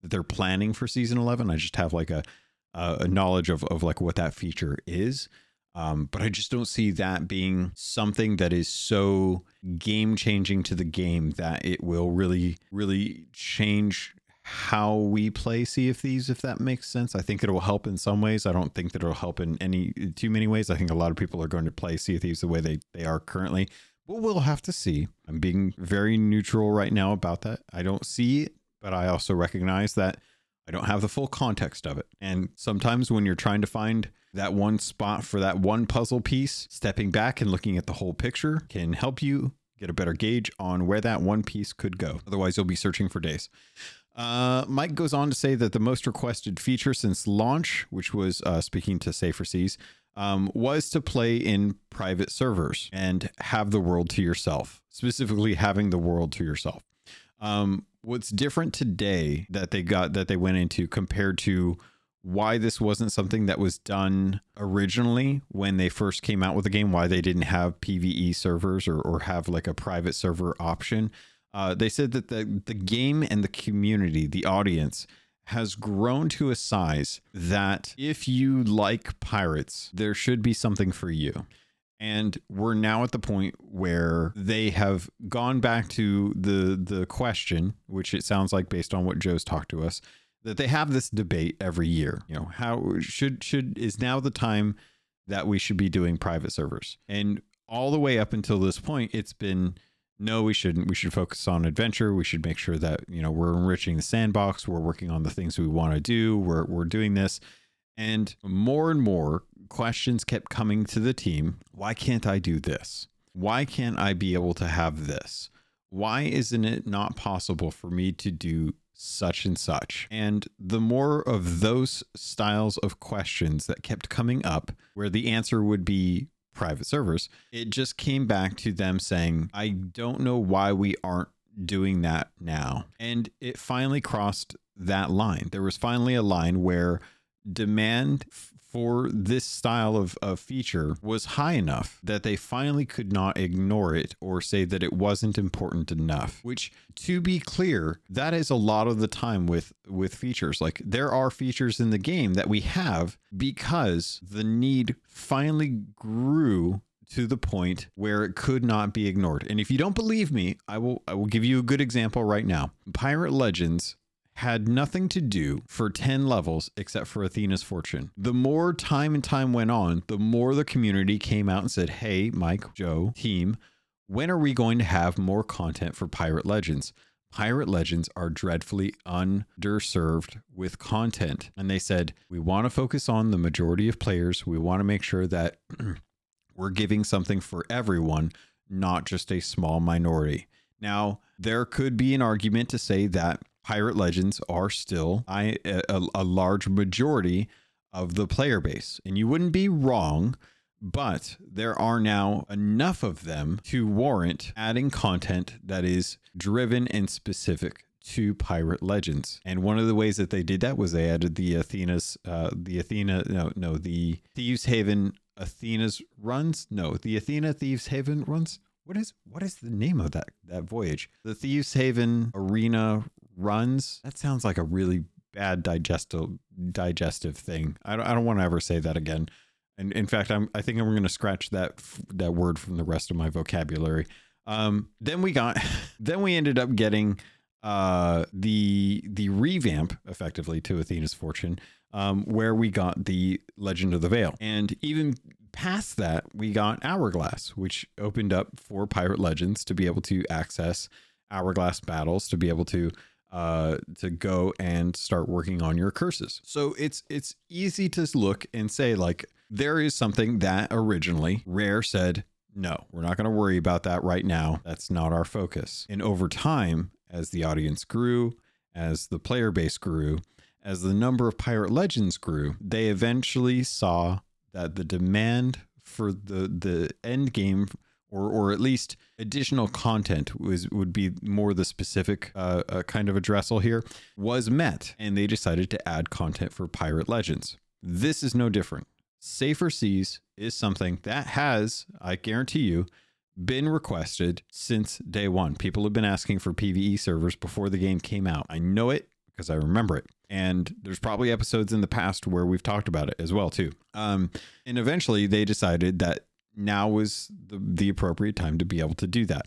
that they're planning for season 11. I just have like a uh, a knowledge of, of like what that feature is. Um, but I just don't see that being something that is so game changing to the game that it will really, really change how we play Sea of Thieves, if that makes sense. I think it will help in some ways. I don't think that it'll help in any too many ways. I think a lot of people are going to play Sea of Thieves the way they, they are currently. But we'll have to see. I'm being very neutral right now about that. I don't see it, but I also recognize that I don't have the full context of it. And sometimes when you're trying to find that one spot for that one puzzle piece, stepping back and looking at the whole picture can help you get a better gauge on where that one piece could go. Otherwise, you'll be searching for days. Uh, Mike goes on to say that the most requested feature since launch, which was uh, speaking to Safer Seas, um, was to play in private servers and have the world to yourself, specifically having the world to yourself. Um, what's different today that they got that they went into compared to why this wasn't something that was done originally when they first came out with the game, why they didn't have PVE servers or, or have like a private server option. Uh, they said that the, the game and the community, the audience, has grown to a size that if you like pirates, there should be something for you. And we're now at the point where they have gone back to the the question, which it sounds like based on what Joe's talked to us, that they have this debate every year. You know, how should should is now the time that we should be doing private servers? And all the way up until this point, it's been no, we shouldn't. We should focus on adventure. We should make sure that, you know, we're enriching the sandbox. We're working on the things we want to do. We're, we're doing this. And more and more questions kept coming to the team. Why can't I do this? Why can't I be able to have this? Why isn't it not possible for me to do such and such? And the more of those styles of questions that kept coming up, where the answer would be private servers, it just came back to them saying, I don't know why we aren't doing that now. And it finally crossed that line. There was finally a line where demand for this style of, of feature was high enough that they finally could not ignore it or say that it wasn't important enough which to be clear that is a lot of the time with with features like there are features in the game that we have because the need finally grew to the point where it could not be ignored. And if you don't believe me, I will I will give you a good example right now. Pirate Legends had nothing to do for 10 levels except for Athena's fortune. The more time and time went on, the more the community came out and said, Hey, Mike, Joe, team, when are we going to have more content for Pirate Legends? Pirate Legends are dreadfully underserved with content. And they said, We want to focus on the majority of players. We want to make sure that we're giving something for everyone, not just a small minority. Now, there could be an argument to say that Pirate Legends are still a, a large majority of the player base. And you wouldn't be wrong, but there are now enough of them to warrant adding content that is driven and specific to Pirate Legends. And one of the ways that they did that was they added the Athena's, uh, the Athena, no, no, the Thieves Haven Athena's runs. No, the Athena Thieves Haven runs. What is what is the name of that that voyage? The Thieves Haven Arena runs. That sounds like a really bad digestive digestive thing. I don't, I don't want to ever say that again. And in fact, I'm I think I'm going to scratch that that word from the rest of my vocabulary. Um, then we got then we ended up getting uh, the the revamp effectively to Athena's Fortune, um, where we got the Legend of the Veil, and even past that, we got Hourglass, which opened up for Pirate Legends to be able to access Hourglass battles, to be able to uh, to go and start working on your curses. So it's it's easy to look and say like there is something that originally Rare said no, we're not going to worry about that right now. That's not our focus. And over time, as the audience grew, as the player base grew, as the number of Pirate Legends grew, they eventually saw that the demand for the the end game or or at least additional content was would be more the specific uh, uh, kind of addressal here was met, and they decided to add content for Pirate Legends. This is no different. Safer Seas is something that has, I guarantee you, been requested since day one. People have been asking for PVE servers before the game came out. I know it because I remember it. And there's probably episodes in the past where we've talked about it as well too. Um, and eventually they decided that now was the, the appropriate time to be able to do that.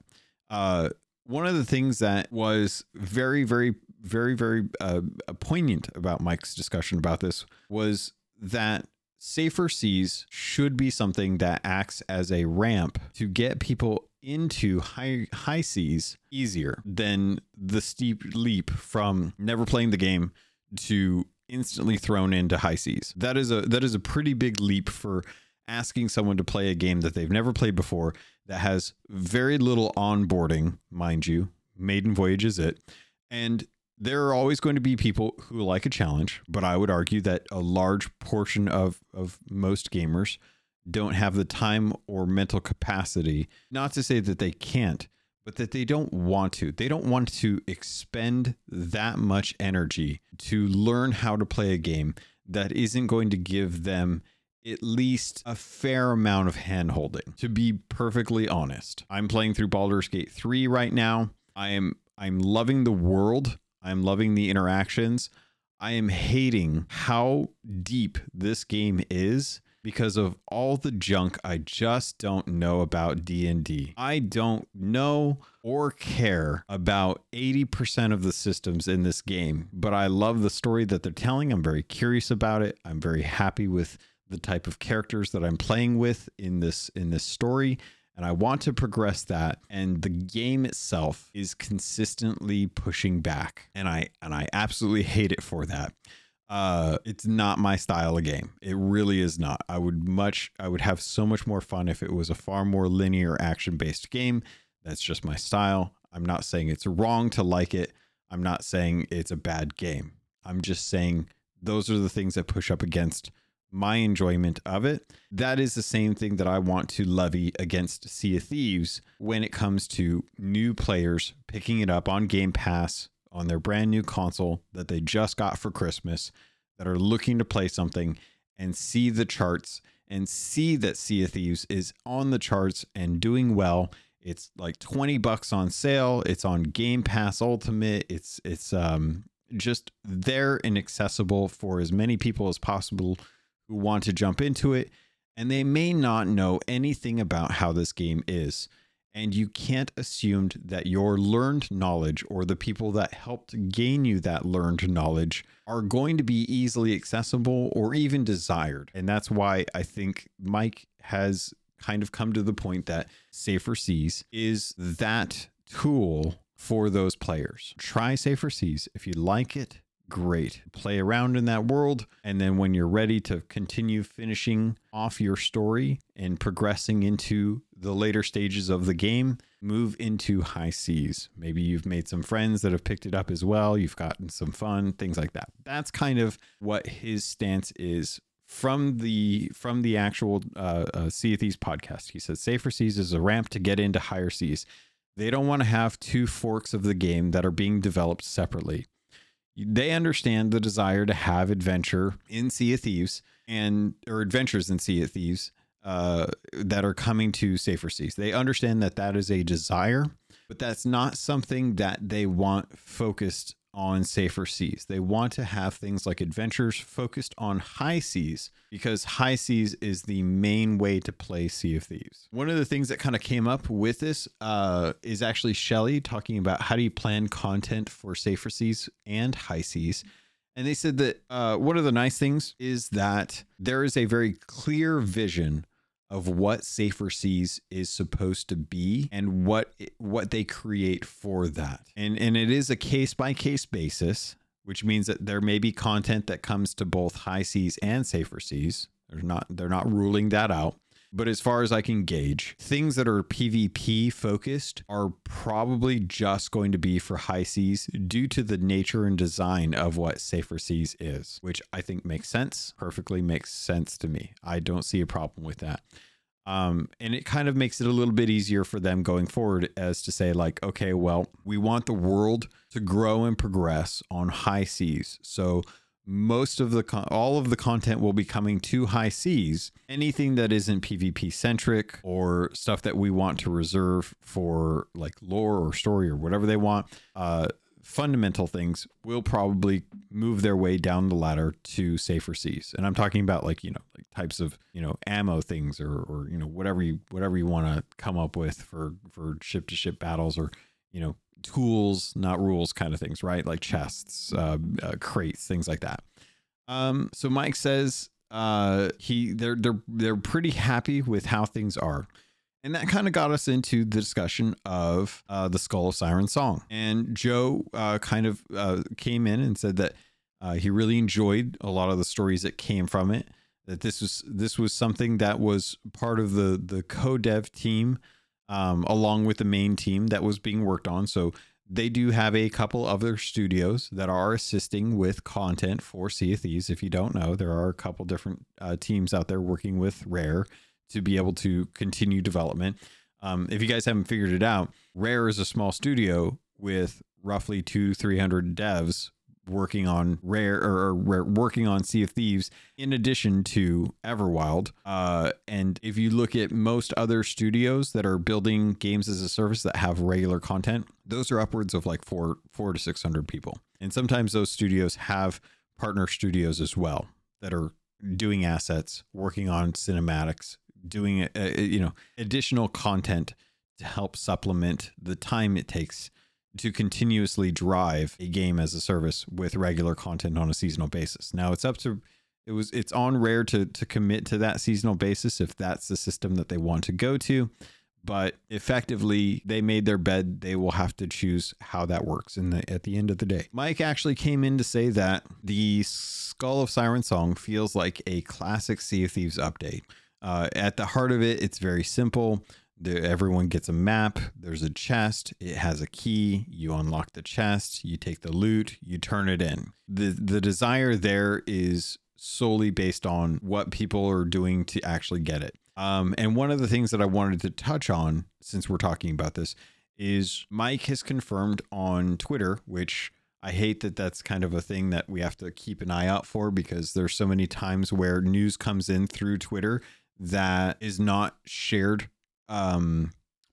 Uh, one of the things that was very, very, very, very uh, poignant about Mike's discussion about this was that safer seas should be something that acts as a ramp to get people into high high seas easier than the steep leap from never playing the game to instantly thrown into high seas. That is a that is a pretty big leap for asking someone to play a game that they've never played before that has very little onboarding, mind you. Maiden Voyage is it. And there are always going to be people who like a challenge, but I would argue that a large portion of, of most gamers don't have the time or mental capacity. Not to say that they can't, but that they don't want to. They don't want to expend that much energy to learn how to play a game that isn't going to give them at least a fair amount of handholding. To be perfectly honest, I'm playing through Baldur's Gate 3 right now. I am I'm loving the world. I'm loving the interactions. I am hating how deep this game is because of all the junk I just don't know about D&D. I don't know or care about 80% of the systems in this game, but I love the story that they're telling. I'm very curious about it. I'm very happy with the type of characters that I'm playing with in this in this story and I want to progress that and the game itself is consistently pushing back and I and I absolutely hate it for that. Uh it's not my style of game. It really is not. I would much I would have so much more fun if it was a far more linear action-based game. That's just my style. I'm not saying it's wrong to like it. I'm not saying it's a bad game. I'm just saying those are the things that push up against my enjoyment of it. That is the same thing that I want to levy against Sea of Thieves when it comes to new players picking it up on Game Pass on their brand new console that they just got for Christmas that are looking to play something and see the charts and see that Sea of Thieves is on the charts and doing well. It's like 20 bucks on sale. It's on Game Pass Ultimate. It's it's um just there and accessible for as many people as possible who want to jump into it, and they may not know anything about how this game is. And you can't assume that your learned knowledge or the people that helped gain you that learned knowledge are going to be easily accessible or even desired. And that's why I think Mike has kind of come to the point that Safer Seas is that tool for those players. Try Safer Seas. If you like it, great. Play around in that world. And then when you're ready to continue finishing off your story and progressing into the later stages of the game, move into high seas. Maybe you've made some friends that have picked it up as well. You've gotten some fun, things like that. That's kind of what his stance is from the from the actual uh, uh, Sea of Thieves podcast. He says safer seas is a ramp to get into higher seas. They don't want to have two forks of the game that are being developed separately they understand the desire to have adventure in Sea of Thieves and or adventures in Sea of Thieves uh, that are coming to safer seas. They understand that that is a desire, but that's not something that they want focused on safer seas. They want to have things like adventures focused on high seas because high seas is the main way to play Sea of Thieves. One of the things that kind of came up with this uh, is actually Shelly talking about how do you plan content for safer seas and high seas. And they said that uh, one of the nice things is that there is a very clear vision of what safer seas is supposed to be and what what they create for that. And and it is a case by case basis which means that there may be content that comes to both high seas and safer seas. They're not they're not ruling that out but as far as I can gauge, things that are PvP focused are probably just going to be for high seas due to the nature and design of what Safer Seas is, which I think makes sense, perfectly makes sense to me. I don't see a problem with that. Um, and it kind of makes it a little bit easier for them going forward as to say, like, okay, well, we want the world to grow and progress on high seas. So most of the con- all of the content will be coming to high seas anything that isn't pvp centric or stuff that we want to reserve for like lore or story or whatever they want uh fundamental things will probably move their way down the ladder to safer seas and i'm talking about like you know like types of you know ammo things or or you know whatever you whatever you want to come up with for for ship to ship battles or you know tools, not rules kind of things, right? Like chests, uh, uh, crates, things like that. Um, so Mike says uh, he they're they're they're pretty happy with how things are. And that kind of got us into the discussion of uh, the Skull of Siren song. And Joe uh, kind of uh, came in and said that uh, he really enjoyed a lot of the stories that came from it. That this was this was something that was part of the the co-dev team um, along with the main team that was being worked on. So they do have a couple other studios that are assisting with content for Sea of Thieves. If you don't know, there are a couple different uh, teams out there working with Rare to be able to continue development. Um, if you guys haven't figured it out, Rare is a small studio with roughly two, 300 devs working on rare or, or, working on Sea of Thieves in addition to Everwild. Uh, and if you look at most other studios that are building games as a service that have regular content, those are upwards of like four four to six hundred people. And sometimes those studios have partner studios as well that are doing assets, working on cinematics, doing uh, uh you know additional content to help supplement the time it takes to continuously drive a game as a service with regular content on a seasonal basis. Now it's up to it was it's on rare to to commit to that seasonal basis if that's the system that they want to go to but effectively they made their bed they will have to choose how that works in the at the end of the day. Mike actually came in to say that the skull of Siren Song feels like a classic sea of thieves update. Uh, at the heart of it it's very simple everyone gets a map. There's a chest. It has a key. You unlock the chest. You take the loot. You turn it in. the The desire there is solely based on what people are doing to actually get it. Um, and one of the things that I wanted to touch on, since we're talking about this, is Mike has confirmed on Twitter, which I hate that that's kind of a thing that we have to keep an eye out for because there's so many times where news comes in through Twitter that is not shared um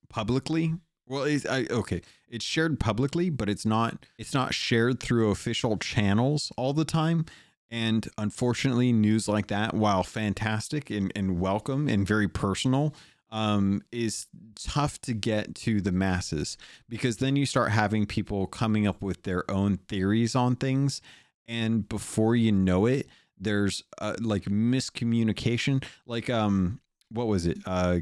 publicly. Well it's I, okay. It's shared publicly but it's not it's not shared through official channels all the time. And unfortunately news like that while fantastic and, and welcome and very personal um, is tough to get to the masses because then you start having people coming up with their own theories on things. And before you know it there's uh, like miscommunication. Like um what was it? Uh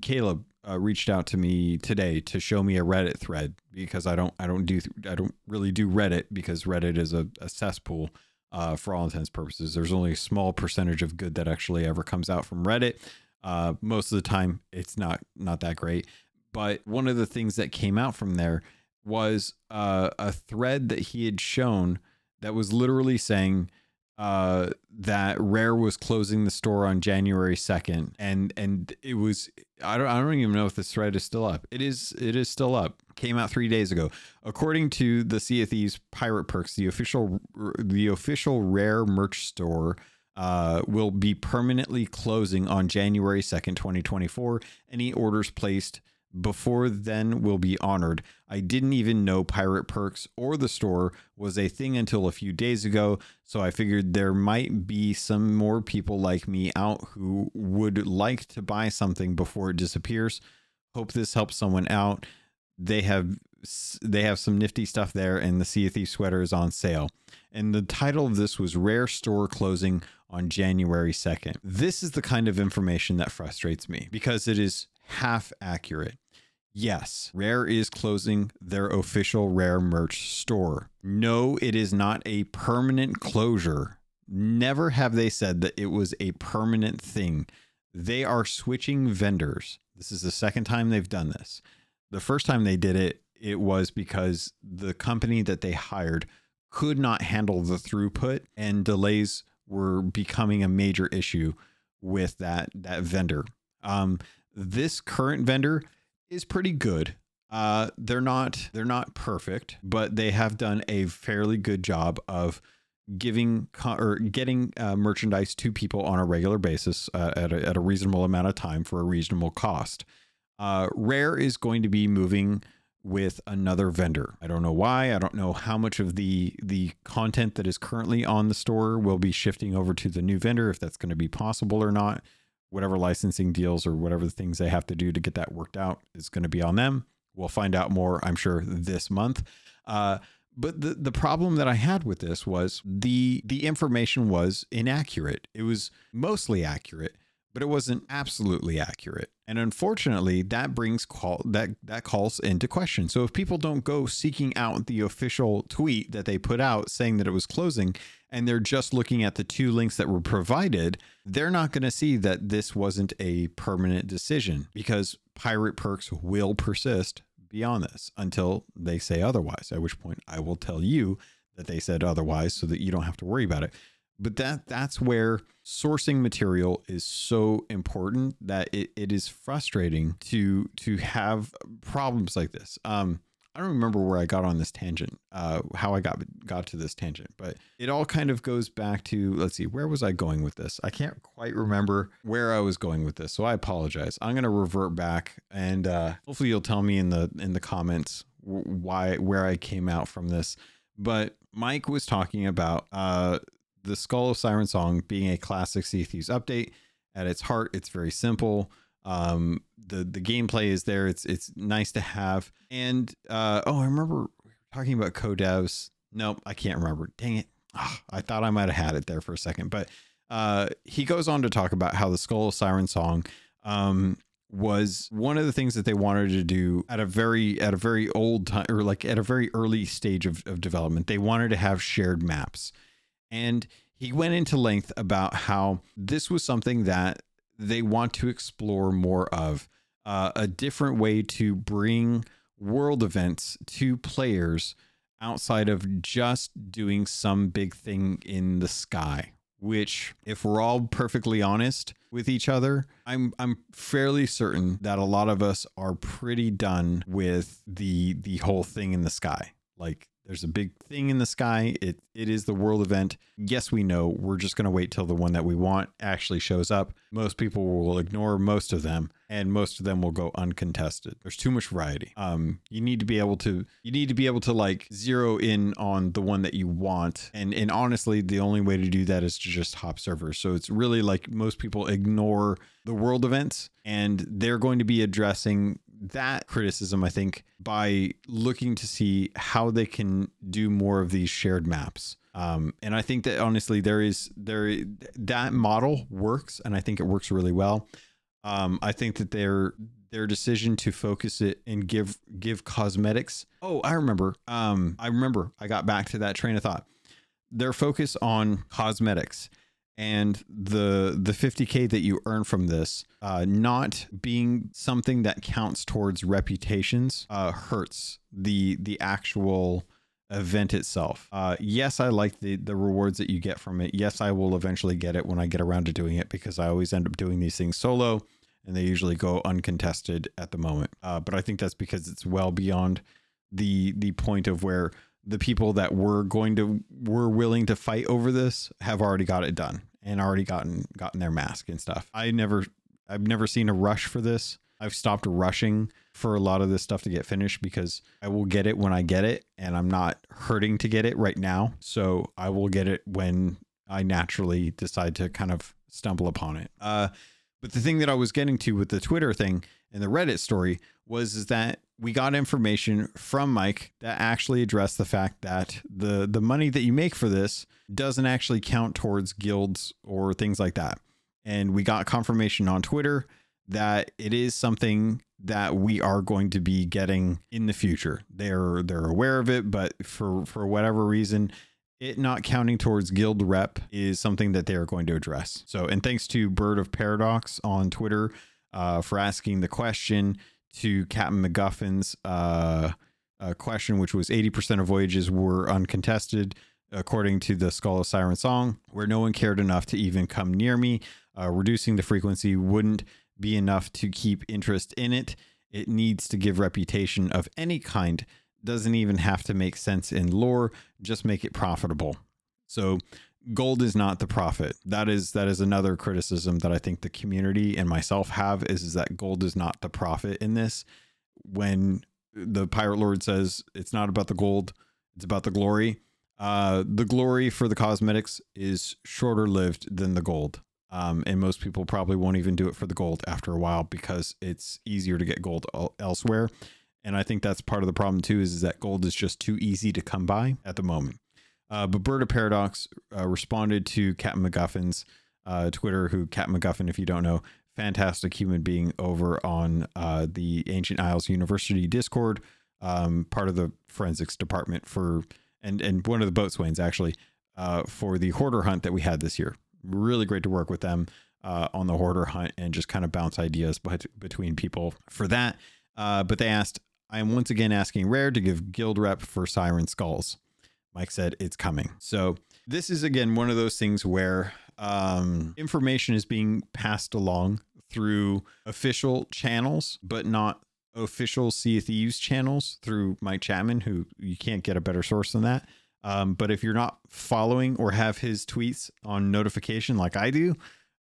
Caleb uh, reached out to me today to show me a Reddit thread because I don't I don't do I don't really do Reddit because Reddit is a, a cesspool uh, for all intents and purposes. There's only a small percentage of good that actually ever comes out from Reddit. Uh, most of the time, it's not not that great. But one of the things that came out from there was uh, a thread that he had shown that was literally saying uh, that Rare was closing the store on January 2nd and and it was I don't I don't even know if this thread is still up. It is it is still up. Came out 3 days ago. According to the Sea of Thieves Pirate Perks, the official the official Rare merch store uh, will be permanently closing on January 2nd, 2024. Any orders placed before then will be honored. I didn't even know Pirate Perks or the store was a thing until a few days ago, so I figured there might be some more people like me out who would like to buy something before it disappears. Hope this helps someone out. They have they have some nifty stuff there and the Sea of Thieves sweater is on sale. And the title of this was Rare Store Closing on January 2nd. This is the kind of information that frustrates me because it is half accurate. Yes, Rare is closing their official Rare merch store. No, it is not a permanent closure. Never have they said that it was a permanent thing. They are switching vendors. This is the second time they've done this. The first time they did it, it was because the company that they hired could not handle the throughput and delays were becoming a major issue with that that vendor. Um, this current vendor is pretty good. Uh, they're not they're not perfect, but they have done a fairly good job of giving or getting uh, merchandise to people on a regular basis uh, at, a, at a reasonable amount of time for a reasonable cost. Uh, Rare is going to be moving with another vendor. I don't know why. I don't know how much of the the content that is currently on the store will be shifting over to the new vendor if that's going to be possible or not whatever licensing deals or whatever the things they have to do to get that worked out is going to be on them. We'll find out more, I'm sure, this month. Uh, but the, the problem that I had with this was the the information was inaccurate. It was mostly accurate, but it wasn't absolutely accurate. And unfortunately, that brings call that that calls into question. So if people don't go seeking out the official tweet that they put out saying that it was closing and they're just looking at the two links that were provided, they're not going to see that this wasn't a permanent decision because pirate perks will persist beyond this until they say otherwise, at which point I will tell you that they said otherwise so that you don't have to worry about it. But that that's where sourcing material is so important that it, it is frustrating to to have problems like this um I don't remember where I got on this tangent, uh, how I got got to this tangent, but it all kind of goes back to let's see, where was I going with this? I can't quite remember where I was going with this, so I apologize. I'm gonna revert back, and uh, hopefully you'll tell me in the in the comments why where I came out from this. But Mike was talking about uh, the Skull of Siren Song being a classic Sea Thieves update. At its heart, it's very simple. Um, the the gameplay is there. It's it's nice to have. And uh, oh, I remember talking about co-devs. Nope, I can't remember. Dang it! Oh, I thought I might have had it there for a second, but uh, he goes on to talk about how the Skull of Sirensong um, was one of the things that they wanted to do at a very at a very old time or like at a very early stage of, of development. They wanted to have shared maps, and he went into length about how this was something that they want to explore more of uh, a different way to bring world events to players outside of just doing some big thing in the sky which if we're all perfectly honest with each other i'm i'm fairly certain that a lot of us are pretty done with the the whole thing in the sky. Like there's a big thing in the sky. It it is the world event. Yes, we know. We're just going to wait till the one that we want actually shows up. Most people will ignore most of them and most of them will go uncontested. There's too much variety. Um you need to be able to you need to be able to like zero in on the one that you want. And and honestly, the only way to do that is to just hop servers. So it's really like most people ignore the world events and they're going to be addressing that criticism, I think, by looking to see how they can do more of these shared maps. Um, and I think that honestly, there is there that model works, and I think it works really well. Um, I think that their their decision to focus it and give give cosmetics. Oh, I remember. Um, I remember. I got back to that train of thought. Their focus on cosmetics and the the 50k that you earn from this uh, not being something that counts towards reputations uh, hurts the the actual event itself. Uh, yes, I like the the rewards that you get from it. Yes, I will eventually get it when I get around to doing it because I always end up doing these things solo, and they usually go uncontested at the moment. Uh, but I think that's because it's well beyond the the point of where the people that were going to were willing to fight over this have already got it done and already gotten gotten their mask and stuff. I never I've never seen a rush for this. I've stopped rushing for a lot of this stuff to get finished because I will get it when I get it and I'm not hurting to get it right now. So I will get it when I naturally decide to kind of stumble upon it. Uh but the thing that I was getting to with the Twitter thing and the Reddit story was is that we got information from Mike that actually addressed the fact that the the money that you make for this doesn't actually count towards guilds or things like that. And we got confirmation on Twitter that it is something that we are going to be getting in the future. They're they're aware of it, but for for whatever reason, it not counting towards guild rep is something that they are going to address. So, and thanks to Bird of Paradox on Twitter uh, for asking the question to Captain MacGuffin's uh, uh, question, which was 80% of voyages were uncontested, according to the Skull of Siren song, where no one cared enough to even come near me. Uh, reducing the frequency wouldn't be enough to keep interest in it. It needs to give reputation of any kind. Doesn't even have to make sense in lore, just make it profitable. So gold is not the profit. That is that is another criticism that I think the community and myself have is, is that gold is not the profit in this. When the pirate lord says it's not about the gold, it's about the glory. Uh, the glory for the cosmetics is shorter lived than the gold. Um, and most people probably won't even do it for the gold after a while because it's easier to get gold elsewhere. And I think that's part of the problem too, is, is that gold is just too easy to come by at the moment. Uh, but Bird of Paradox uh, responded to Captain MacGuffin's uh, Twitter, who Captain MacGuffin, if you don't know, fantastic human being over on uh, the Ancient Isles University Discord, um, part of the forensics department for, and and one of the boatswains actually uh, for the hoarder hunt that we had this year. Really great to work with them uh, on the hoarder hunt and just kind of bounce ideas between people for that. but they asked, I am once again asking Rare to give guild rep for Siren Skulls. Mike said it's coming. So this is again one of those things where um, information is being passed along through official channels, but not official Sea of Thieves channels through Mike Chapman, who you can't get a better source than that. Um, but if you're not following or have his tweets on notification like I do,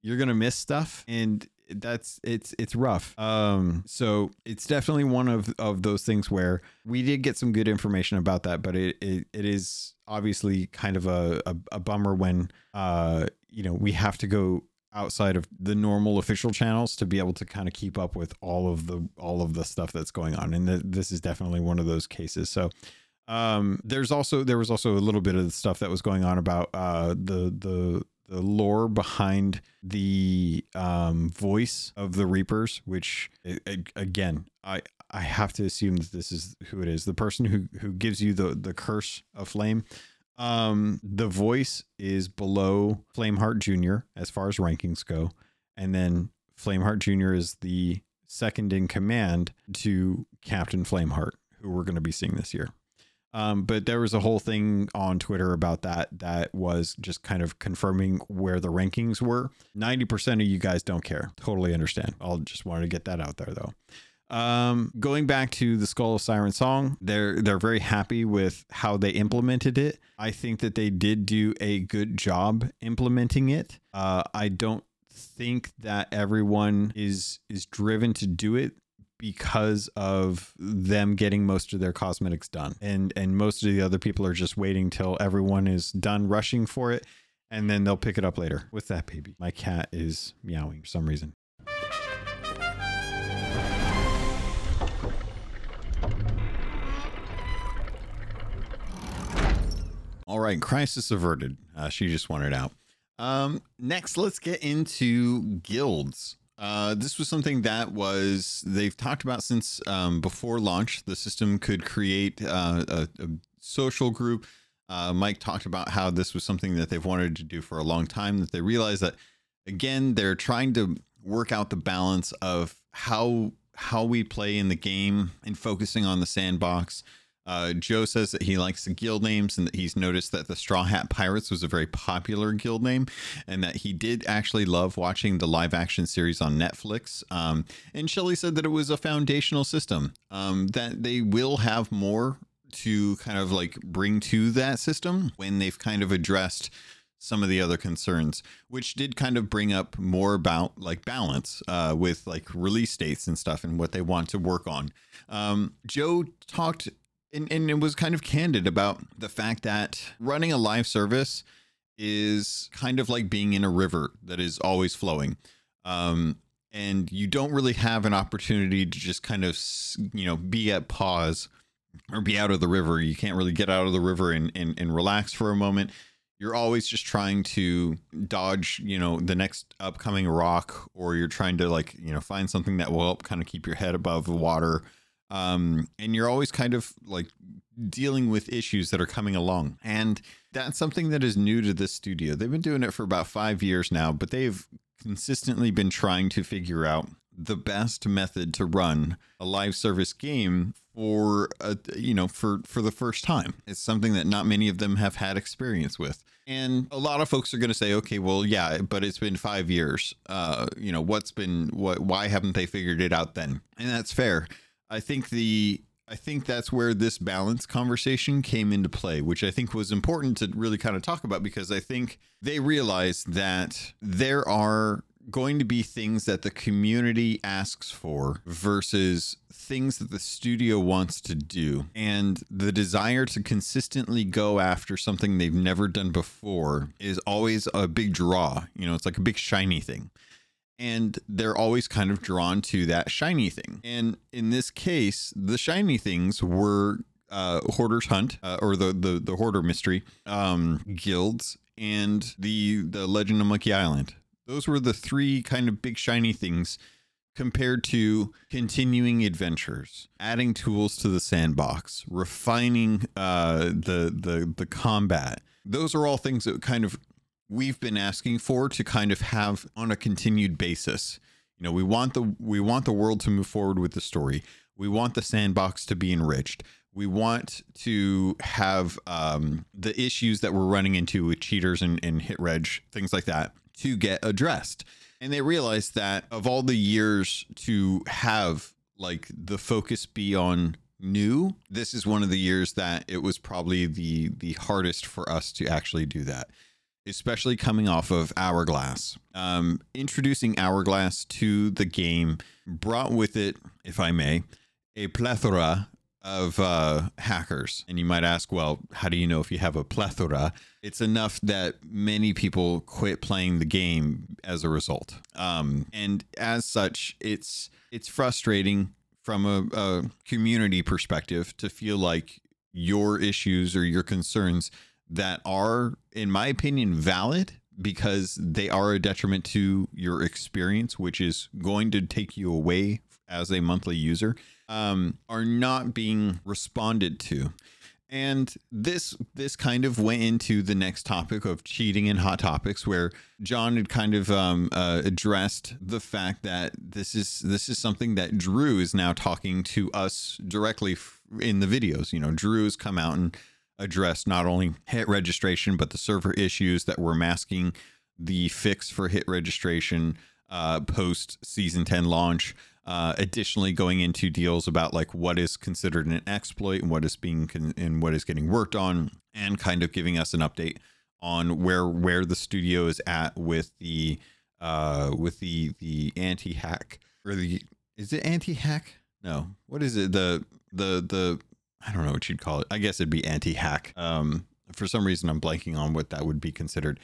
you're gonna miss stuff, and that's it's it's rough. Um, so it's definitely one of of those things where we did get some good information about that, but it it, it is obviously kind of a, a, a bummer when uh you know we have to go outside of the normal official channels to be able to kind of keep up with all of the all of the stuff that's going on and th- this is definitely one of those cases so um there's also there was also a little bit of the stuff that was going on about uh the the the lore behind the um voice of the reapers which a- a- again i i have to assume that this is who it is the person who who gives you the the curse of flame um, the voice is below Flameheart Jr. as far as rankings go, and then Flameheart Jr. is the second in command to Captain Flameheart, who we're going to be seeing this year. Um, but there was a whole thing on Twitter about that that was just kind of confirming where the rankings were. 90% of you guys don't care. Totally understand. I'll just wanted to get that out there though. Um, going back to the Skull of Siren song, they're they're very happy with how they implemented it. I think that they did do a good job implementing it. Uh, I don't think that everyone is is driven to do it because of them getting most of their cosmetics done and and most of the other people are just waiting till everyone is done rushing for it and then they'll pick it up later with that baby my cat is meowing for some reason All right, crisis averted. Uh, she just wanted out. Um, next, let's get into guilds. Uh, this was something that was they've talked about since um, before launch. The system could create uh, a, a, social group. Uh, Mike talked about how this was something that they've wanted to do for a long time. That they realize that again they're trying to work out the balance of how how we play in the game and focusing on the sandbox uh, Joe says that he likes the guild names and that he's noticed that the Straw Hat Pirates was a very popular guild name and that he did actually love watching the live action series on Netflix. Um, and Shelley said that it was a foundational system, um, that they will have more to kind of like bring to that system when they've kind of addressed some of the other concerns, which did kind of bring up more about like balance uh, with like release dates and stuff and what they want to work on. Um, Joe talked and, and it was kind of candid about the fact that running a live service is kind of like being in a river that is always flowing. Um, and you don't really have an opportunity to just kind of, you know, be at pause or be out of the river. You can't really get out of the river and, and, and relax for a moment. You're always just trying to dodge, you know, the next upcoming rock, or you're trying to like, you know, find something that will help kind of keep your head above the water um, and you're always kind of like dealing with issues that are coming along. And that's something that is new to this studio. They've been doing it for about five years now, but they've consistently been trying to figure out the best method to run a live service game for a, you know for for the first time. It's something that not many of them have had experience with. And a lot of folks are going to say okay well yeah but it's been 5 years. Uh you know what's been what why haven't they figured it out then? And that's fair I think the I think that's where this balance conversation came into play, which I think was important to really kind of talk about because I think they realized that there are going to be things that the community asks for versus things that the studio wants to do. And the desire to consistently go after something they've never done before is always a big draw. You know, it's like a big shiny thing and they're always kind of drawn to that shiny thing. And in this case, the shiny things were uh, Hoarder's Hunt uh, or the, the the Hoarder Mystery um, guilds and the the Legend of Monkey Island. Those were the three kind of big shiny things compared to continuing adventures, adding tools to the sandbox, refining uh, the the the combat. Those are all things that kind of we've been asking for to kind of have on a continued basis. You know, we want the we want the world to move forward with the story. We want the sandbox to be enriched. We want to have um, the issues that we're running into with cheaters and, and hit reg, things like that, to get addressed. And they realized that of all the years to have like the focus be on new, this is one of the years that it was probably the the hardest for us to actually do that especially coming off of Hourglass. Um, introducing Hourglass to the game brought with it, if I may, a plethora of uh, hackers. And you might ask, well, how do you know if you have a plethora? It's enough that many people quit playing the game as a result. Um, and as such, it's it's frustrating from a, a community perspective to feel like your issues or your concerns that are, in my opinion, valid because they are a detriment to your experience, which is going to take you away as a monthly user, um, are not being responded to. And this this kind of went into the next topic of cheating in hot topics, where John had kind of um, uh, addressed the fact that this is this is something that Drew is now talking to us directly in the videos. You know, Drew has come out and addressed not only hit registration, but the server issues that were masking the fix for hit registration uh, post season 10 launch. Uh, additionally, going into deals about like what is considered an exploit and what is being con- and what is getting worked on, and kind of giving us an update on where where the studio is at with the uh, with the the anti hack or the is it anti hack? No, what is it? The the the I don't know what you'd call it. I guess it'd be anti-hack. Um, for some reason, I'm blanking on what that would be considered.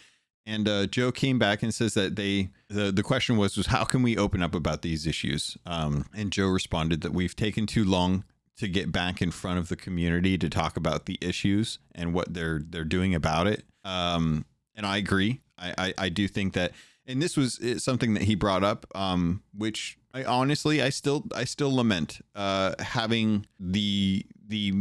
And uh, Joe came back and says that they the, the question was was how can we open up about these issues? Um, and Joe responded that we've taken too long to get back in front of the community to talk about the issues and what they're they're doing about it. Um, and I agree. I, I, I do think that, and this was uh, something that he brought up, um, which I honestly I still I still lament uh, having the the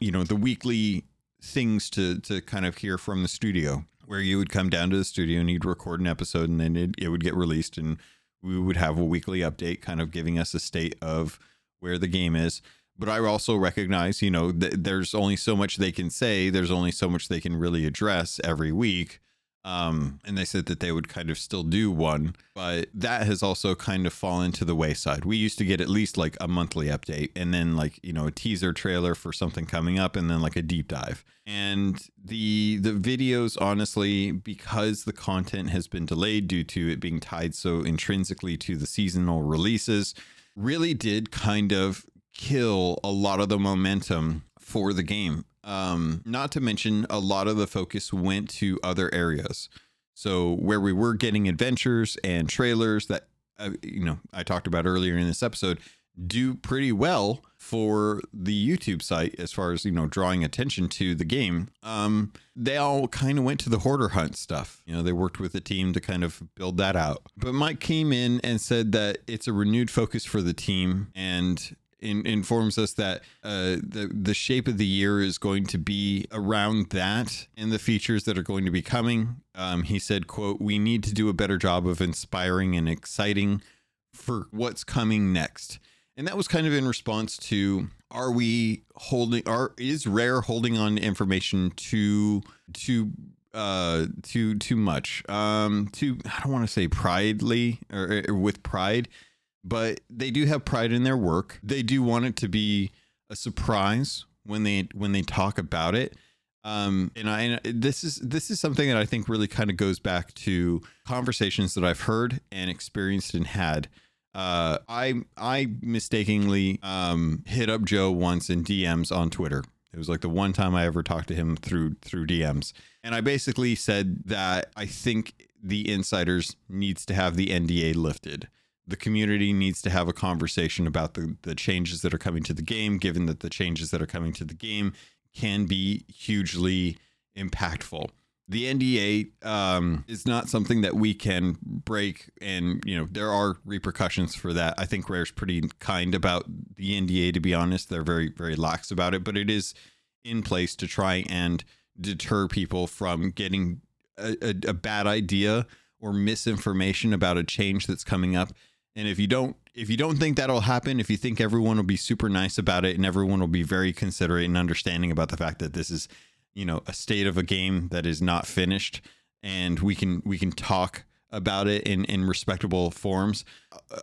you know the weekly things to to kind of hear from the studio where you would come down to the studio and you'd record an episode and then it, it would get released and we would have a weekly update kind of giving us a state of where the game is. But i also recognize you know there's only so much they can say there's only so much they can really address every week um, and they said that they would kind of still do one, but that has also kind of fallen to the wayside. We used to get at least like a monthly update and then like, you know, a teaser trailer for something coming up and then like a deep dive. And the the videos honestly because the content has been delayed due to it being tied so intrinsically to the seasonal releases really did kind of kill a lot of the momentum for the game. Um, not to mention, a lot of the focus went to other areas. So where we were getting adventures and trailers that uh, you know I talked about earlier in this episode do pretty well for the YouTube site as far as you know drawing attention to the game. Um, they all kind of went to the hoarder hunt stuff. You know, they worked with the team to kind of build that out. But Mike came in and said that it's a renewed focus for the team and in, informs us that uh, the the shape of the year is going to be around that and the features that are going to be coming. Um, he said, "quote We need to do a better job of inspiring and exciting for what's coming next." And that was kind of in response to are we holding are is rare holding on information too too uh too too much um too i don't want to say pridely or, or with pride but they do have pride in their work. They do want it to be a surprise when they when they talk about it. Um, and I and this is this is something that I think really kind of goes back to conversations that I've heard and experienced and had. Uh, I I mistakenly um, hit up Joe once in DMs on Twitter. It was like the one time I ever talked to him through through DMs, and I basically said that I think the insiders needs to have the NDA lifted the community needs to have a conversation about the, the changes that are coming to the game, given that the changes that are coming to the game can be hugely impactful. The NDA um, is not something that we can break, and you know there are repercussions for that. I think Rare's pretty kind about the NDA. To be honest, they're very very lax about it, but it is in place to try and deter people from getting a, a, a bad idea or misinformation about a change that's coming up And if you don't if you don't think that'll happen, if you think everyone will be super nice about it and everyone will be very considerate and understanding about the fact that this is, you know, a state of a game that is not finished and we can we can talk about it in in respectable forms.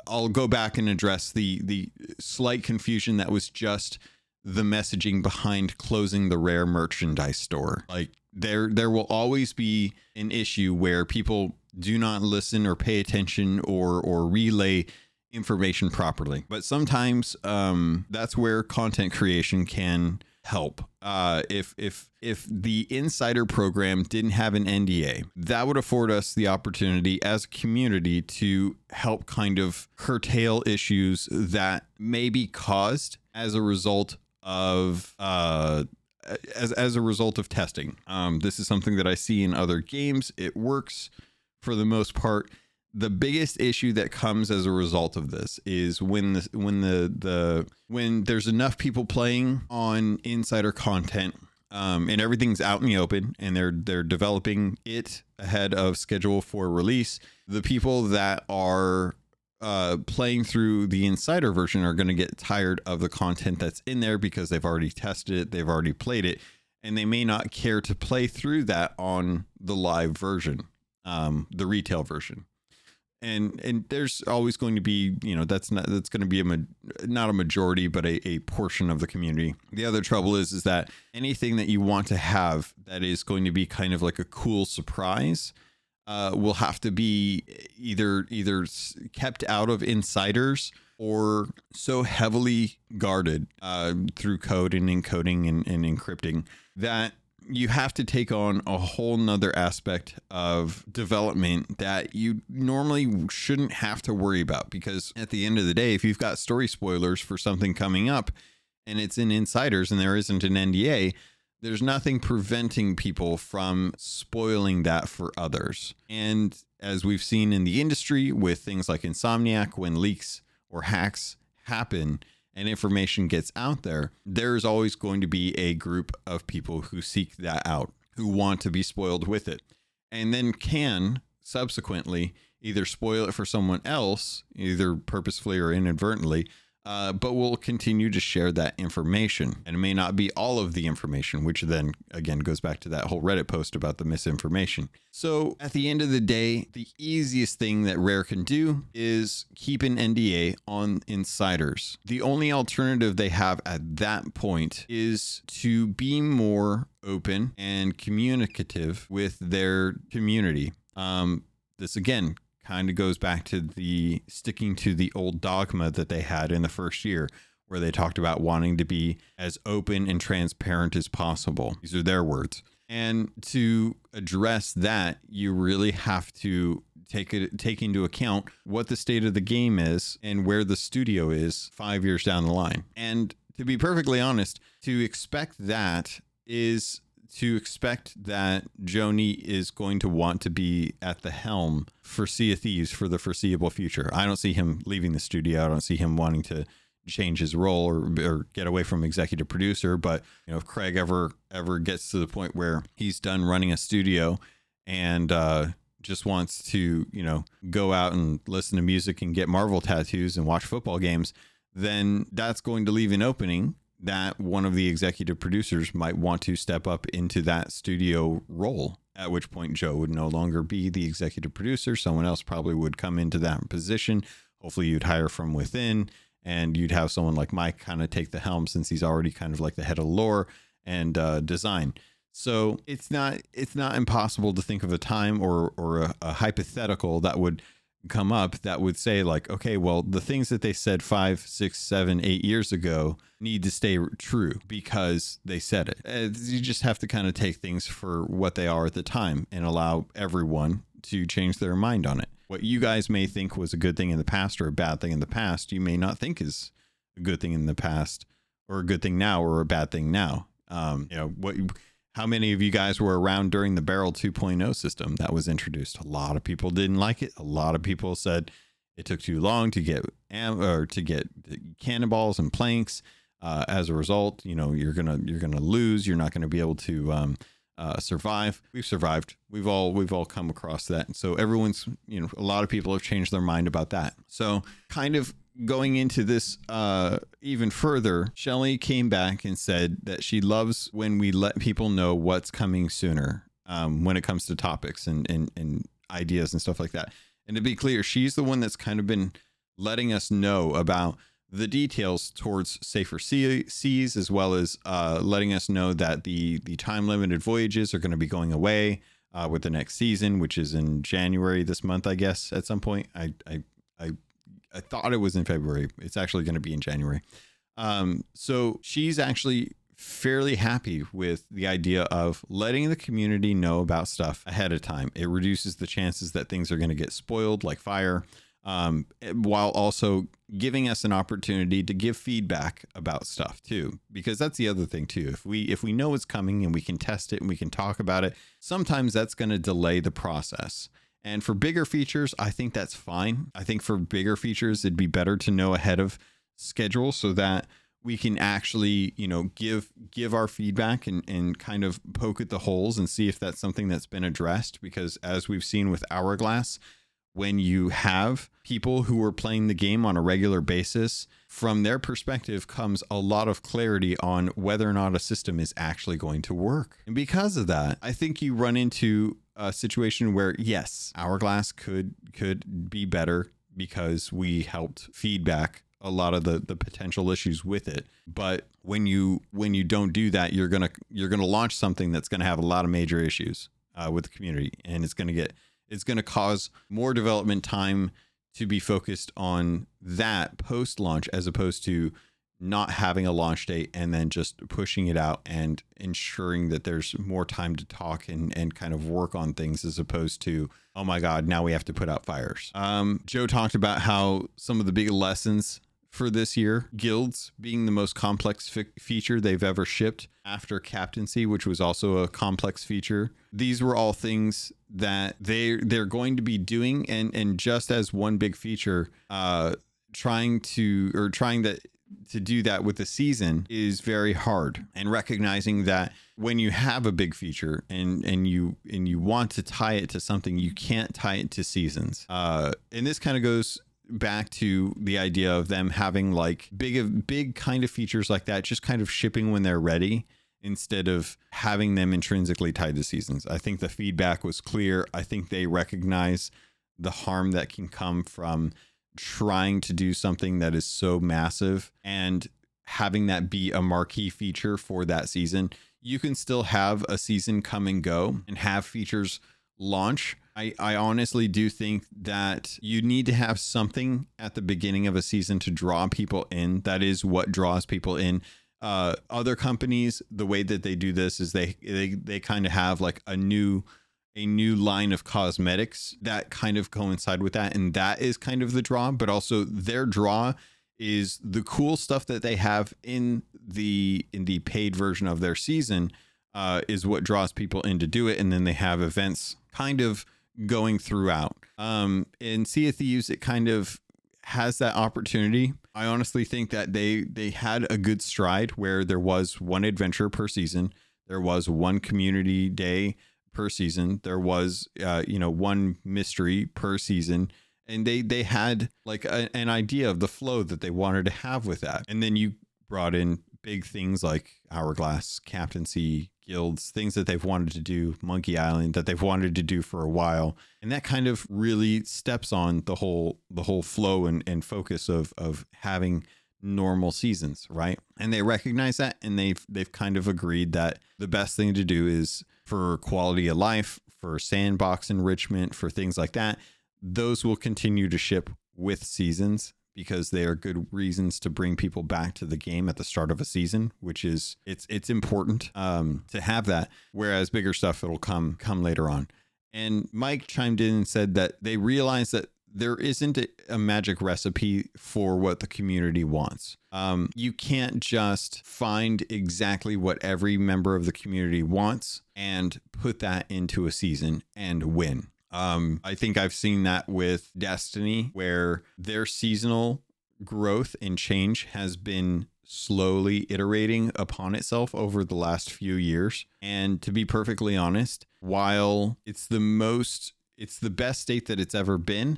I'll go back and address the the slight confusion that was just the messaging behind closing the rare merchandise store. Like there there will always be an issue where people do not listen or pay attention or or relay information properly. But sometimes um, that's where content creation can help. Uh, if if if the insider program didn't have an NDA, that would afford us the opportunity as a community to help kind of curtail issues that may be caused as a result of uh, as as a result of testing. Um, this is something that I see in other games. It works for the most part. The biggest issue that comes as a result of this is when the when the the when there's enough people playing on insider content um, and everything's out in the open and they're they're developing it ahead of schedule for release. The people that are uh, playing through the insider version are going to get tired of the content that's in there because they've already tested it, they've already played it, and they may not care to play through that on the live version, um, the retail version. And and there's always going to be you know that's not that's going to be a ma- not a majority but a, a portion of the community. The other trouble is is that anything that you want to have that is going to be kind of like a cool surprise uh, will have to be either either kept out of insiders or so heavily guarded uh, through code and encoding and, and encrypting that you have to take on a whole nother aspect of development that you normally shouldn't have to worry about because at the end of the day if you've got story spoilers for something coming up and it's in insiders and there isn't an nda there's nothing preventing people from spoiling that for others. And as we've seen in the industry with things like Insomniac, when leaks or hacks happen and information gets out there, there's always going to be a group of people who seek that out, who want to be spoiled with it, and then can subsequently either spoil it for someone else, either purposefully or inadvertently, uh, but we'll continue to share that information. And it may not be all of the information, which then again goes back to that whole Reddit post about the misinformation. So at the end of the day, the easiest thing that Rare can do is keep an NDA on insiders. The only alternative they have at that point is to be more open and communicative with their community. Um, this again kind of goes back to the sticking to the old dogma that they had in the first year where they talked about wanting to be as open and transparent as possible. These are their words. And to address that, you really have to take it take into account what the state of the game is and where the studio is 5 years down the line. And to be perfectly honest, to expect that is to expect that Joe Neate is going to want to be at the helm for Sea of Thieves for the foreseeable future. I don't see him leaving the studio. I don't see him wanting to change his role or, or get away from executive producer. But you know, if Craig ever ever gets to the point where he's done running a studio and uh, just wants to you know go out and listen to music and get Marvel tattoos and watch football games, then that's going to leave an opening that one of the executive producers might want to step up into that studio role at which point Joe would no longer be the executive producer. Someone else probably would come into that position. Hopefully, you'd hire from within, and you'd have someone like Mike kind of take the helm since he's already kind of like the head of lore and uh, design. So it's not it's not impossible to think of a time or or a, a hypothetical that would come up that would say like okay well the things that they said five six seven eight years ago need to stay true because they said it. Uh, you just have to kind of take things for what they are at the time and allow everyone to change their mind on it. What you guys may think was a good thing in the past or a bad thing in the past you may not think is a good thing in the past or a good thing now or a bad thing now. Um, you know what how many of you guys were around during the Barrel 2.0 system that was introduced? A lot of people didn't like it. A lot of people said it took too long to get am- or to get cannonballs and planks. Uh, as a result, you know you're gonna you're gonna lose. You're not gonna be able to um, uh, survive. We've survived. We've all we've all come across that. And so everyone's you know a lot of people have changed their mind about that. So kind of going into this uh, even further, Shelly came back and said that she loves when we let people know what's coming sooner um, when it comes to topics and, and, and ideas and stuff like that. And to be clear, she's the one that's kind of been letting us know about the details towards safer sea, seas, as well as uh, letting us know that the the time limited voyages are going to be going away uh, with the next season, which is in January this month, I guess. At some point, I I I, I thought it was in February. It's actually going to be in January. Um, so she's actually fairly happy with the idea of letting the community know about stuff ahead of time. It reduces the chances that things are going to get spoiled like fire, um, while also giving us an opportunity to give feedback about stuff too. Because that's the other thing too. If we if we know it's coming and we can test it and we can talk about it, sometimes that's going to delay the process. And for bigger features, I think that's fine. I think for bigger features, it'd be better to know ahead of schedule so that we can actually you know give give our feedback and and kind of poke at the holes and see if that's something that's been addressed because as we've seen with hourglass when you have people who are playing the game on a regular basis from their perspective comes a lot of clarity on whether or not a system is actually going to work and because of that i think you run into a situation where yes hourglass could could be better because we helped feedback a lot of the the potential issues with it. But when you when you don't do that you're gonna you're gonna launch something that's gonna have a lot of major issues uh, with the community. And it's gonna get it's gonna cause more development time to be focused on that post launch as opposed to not having a launch date and then just pushing it out and ensuring that there's more time to talk and, and kind of work on things as opposed to, oh my God, now we have to put out fires. Um, Joe talked about how some of the big lessons for this year. Guilds being the most complex feature they've ever shipped after captaincy, which was also a complex feature. These were all things that they they're going to be doing, and and just as one big feature, uh, trying to or trying that to do that with the season is very hard and recognizing that when you have a big feature and and you and you want to tie it to something you can't tie it to seasons uh and this kind of goes back to the idea of them having like big big kind of features like that just kind of shipping when they're ready instead of having them intrinsically tied to seasons. I think the feedback was clear. I think they recognize the harm that can come from trying to do something that is so massive and having that be a marquee feature for that season. You can still have a season come and go and have features launch I, I honestly do think that you need to have something at the beginning of a season to draw people in. That is what draws people in. Uh, other companies, the way that they do this is they they they kind of have like a new a new line of cosmetics that kind of coincide with that, and that is kind of the draw. But also their draw is the cool stuff that they have in the in the paid version of their season uh, is what draws people in to do it, and then they have events kind of going throughout. Um, in Sea of Thieves, it kind of has that opportunity. I honestly think that they they had a good stride where there was one adventure per season, there was one community day per season, there was uh, you know one mystery per season, and they they had like a, an idea of the flow that they wanted to have with that, and then you brought in big things like hourglass captaincy guilds, things that they've wanted to do, Monkey Island that they've wanted to do for a while. And that kind of really steps on the whole the whole flow and, and focus of of having normal seasons, right? And they recognize that and they've they've kind of agreed that the best thing to do is for quality of life, for sandbox enrichment, for things like that, those will continue to ship with seasons because they are good reasons to bring people back to the game at the start of a season, which is it's it's important um, to have that. Whereas bigger stuff it'll come come later on. And Mike chimed in and said that they realize that there isn't a, a magic recipe for what the community wants. Um, you can't just find exactly what every member of the community wants and put that into a season and win. Um, I think I've seen that with Destiny, where their seasonal growth and change has been slowly iterating upon itself over the last few years. And to be perfectly honest, while it's the most, it's the best state that it's ever been,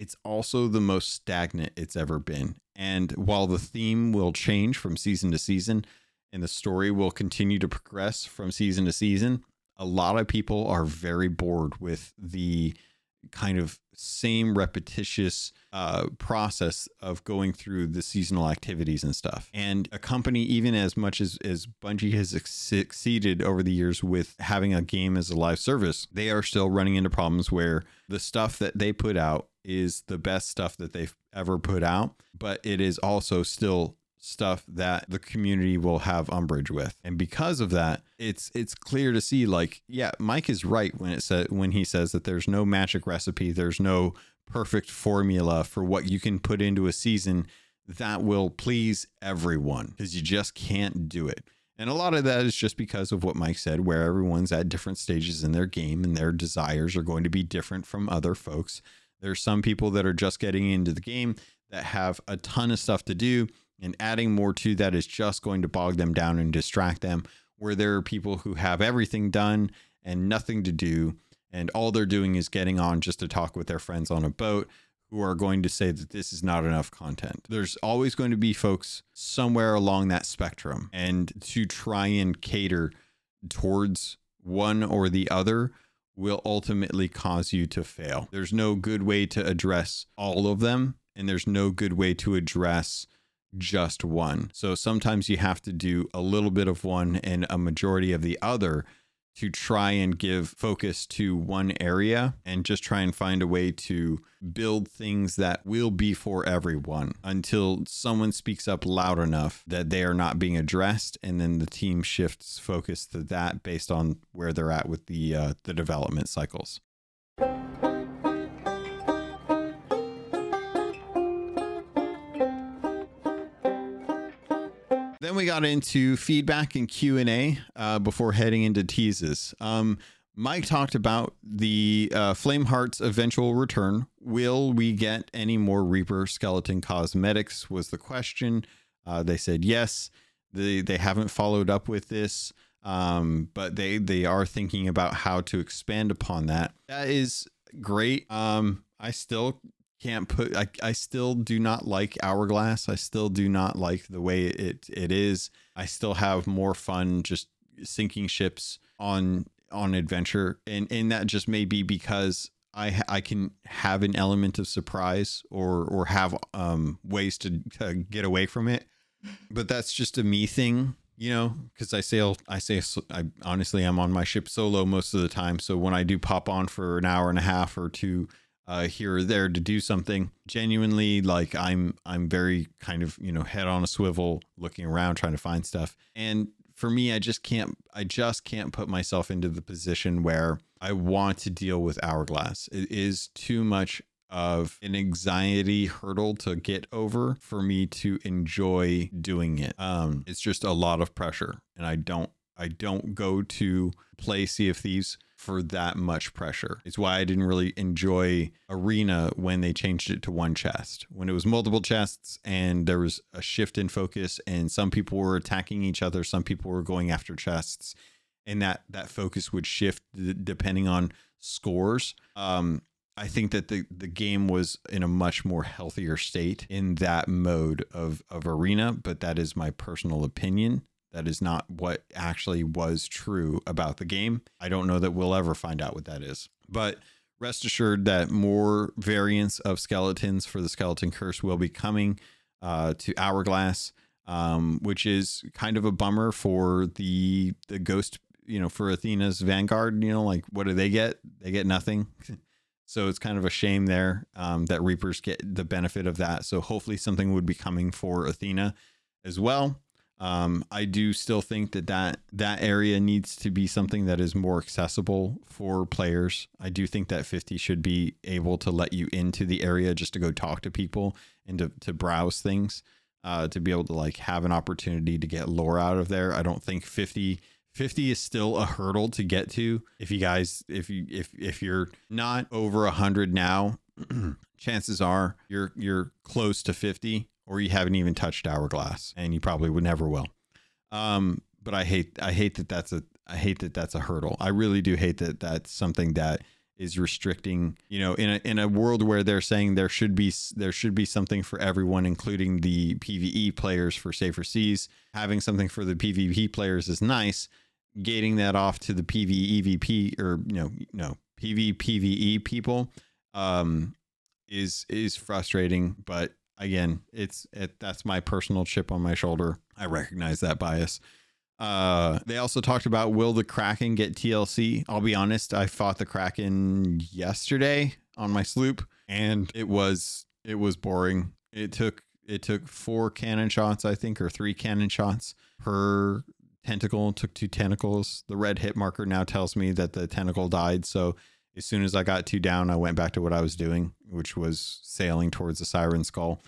it's also the most stagnant it's ever been. And while the theme will change from season to season and the story will continue to progress from season to season, a lot of people are very bored with the kind of same repetitious uh, process of going through the seasonal activities and stuff. And a company, even as much as, as Bungie has succeeded over the years with having a game as a live service, they are still running into problems where the stuff that they put out is the best stuff that they've ever put out, but it is also still stuff that the community will have umbrage with. And because of that, it's it's clear to see like yeah, Mike is right when it said when he says that there's no magic recipe, there's no perfect formula for what you can put into a season that will please everyone because you just can't do it. And a lot of that is just because of what Mike said, where everyone's at different stages in their game and their desires are going to be different from other folks. There's some people that are just getting into the game that have a ton of stuff to do and adding more to that is just going to bog them down and distract them. Where there are people who have everything done and nothing to do, and all they're doing is getting on just to talk with their friends on a boat who are going to say that this is not enough content. There's always going to be folks somewhere along that spectrum, and to try and cater towards one or the other will ultimately cause you to fail. There's no good way to address all of them, and there's no good way to address just one. So sometimes you have to do a little bit of one and a majority of the other to try and give focus to one area and just try and find a way to build things that will be for everyone until someone speaks up loud enough that they are not being addressed and then the team shifts focus to that based on where they're at with the uh, the development cycles. We got into feedback and Q and A uh, before heading into teases. Um, Mike talked about the uh, Flameheart's eventual return. Will we get any more Reaper skeleton cosmetics? Was the question. Uh, they said yes. They they haven't followed up with this, um, but they they are thinking about how to expand upon that. That is great. Um, I still can't put I, I still do not like hourglass. I still do not like the way it it is. I still have more fun just sinking ships on on adventure. And and that just may be because i i can have an element of surprise or or have um ways to, to get away from it. But that's just a me thing you know because i sail i say i honestly i'm on my ship solo most of the time. So when i do pop on for an hour and a half or two uh, here or there to do something. Genuinely, like I'm, I'm very kind of you know head on a swivel, looking around, trying to find stuff. And for me, I just can't, I just can't put myself into the position where I want to deal with hourglass. It is too much of an anxiety hurdle to get over for me to enjoy doing it. Um, it's just a lot of pressure, and I don't, I don't go to play Sea of Thieves for that much pressure. It's why I didn't really enjoy Arena when they changed it to one chest. When it was multiple chests and there was a shift in focus and some people were attacking each other, some people were going after chests and that that focus would shift depending on scores. Um I think that the, the game was in a much more healthier state in that mode of, of arena, but that is my personal opinion. That is not what actually was true about the game. I don't know that we'll ever find out what that is. But rest assured that more variants of skeletons for the skeleton curse will be coming uh, to Hourglass, um, which is kind of a bummer for the the ghost. You know, for Athena's Vanguard. You know, like what do they get? They get nothing. So it's kind of a shame there um, that Reapers get the benefit of that. So hopefully something would be coming for Athena as well. Um, I do still think that, that that area needs to be something that is more accessible for players. I do think that 50 should be able to let you into the area just to go talk to people and to, to browse things, uh, to be able to like have an opportunity to get lore out of there. I don't think 50 50 is still a hurdle to get to. If you guys if you if if you're not over 100 now, chances are you're you're close to 50 or you haven't even touched Hourglass, and you probably would never will. Um, but I hate I hate that that's a I hate that that's a hurdle. I really do hate that that's something that is restricting you know in a in a world where they're saying there should be there should be something for everyone including the PvE players for safer seas having something for the PvP players is nice gating that off to the PvEVP or you know no PvPvE people um is is frustrating but again it's it that's my personal chip on my shoulder I recognize that bias uh, they also talked about will the Kraken get TLC? I'll be honest, I fought the Kraken yesterday on my sloop, and it was it was boring. It took it took four cannon shots, I think, or three cannon shots per tentacle. Took two tentacles. The red hit marker now tells me that the tentacle died. So as soon as I got two down, I went back to what I was doing, which was sailing towards the siren skull.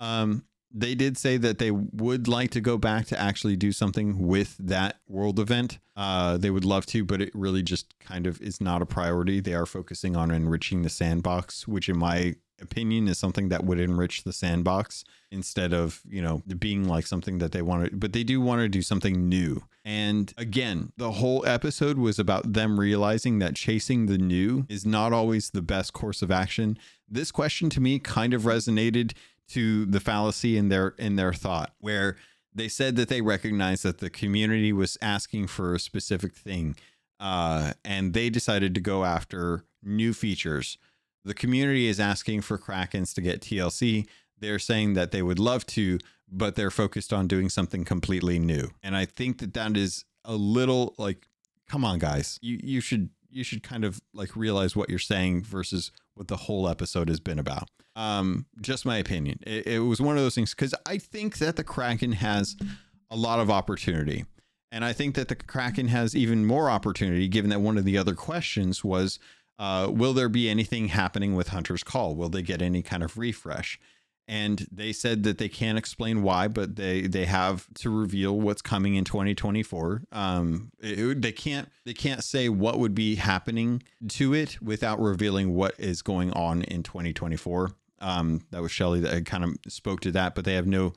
Um, they did say that they would like to go back to actually do something with that world event. Uh, they would love to, but it really just kind of is not a priority. They are focusing on enriching the sandbox, which, in my opinion, is something that would enrich the sandbox instead of, you know, being like something that they want to, but they do want to do something new. And again, the whole episode was about them realizing that chasing the new is not always the best course of action. This question to me kind of resonated to the fallacy in their in their thought where they said that they recognized that the community was asking for a specific thing uh, and they decided to go after new features the community is asking for krakens to get tlc they're saying that they would love to but they're focused on doing something completely new and i think that that is a little like come on guys you you should you should kind of like realize what you're saying versus what the whole episode has been about. Um, just my opinion. It, it was one of those things because I think that the Kraken has a lot of opportunity. And I think that the Kraken has even more opportunity, given that one of the other questions was uh, Will there be anything happening with Hunter's Call? Will they get any kind of refresh? and they said that they can't explain why, but they they have to reveal what's coming in 2024. Um, it, they can't they can't say what would be happening to it without revealing what is going on in 2024. Um, that was Shelly that kind of spoke to that, but they have no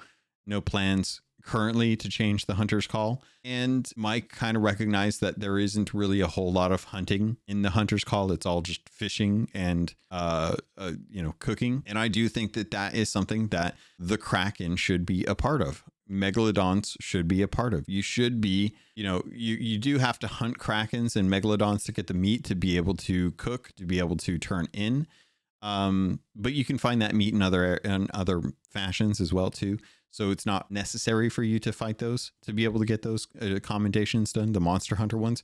no plans currently to change the hunter's call. And Mike kind of recognized that there isn't really a whole lot of hunting in the hunter's call. It's all just fishing and, uh, uh, you know, cooking. And I do think that that is something that the Kraken should be a part of. Megalodons should be a part of. You should be, you know, you, you do have to hunt krakens and megalodons to get the meat to be able to cook, to be able to turn in. Um, but you can find that meat in other in other fashions as well too. So it's not necessary for you to fight those to be able to get those uh, commendations done, the Monster Hunter ones.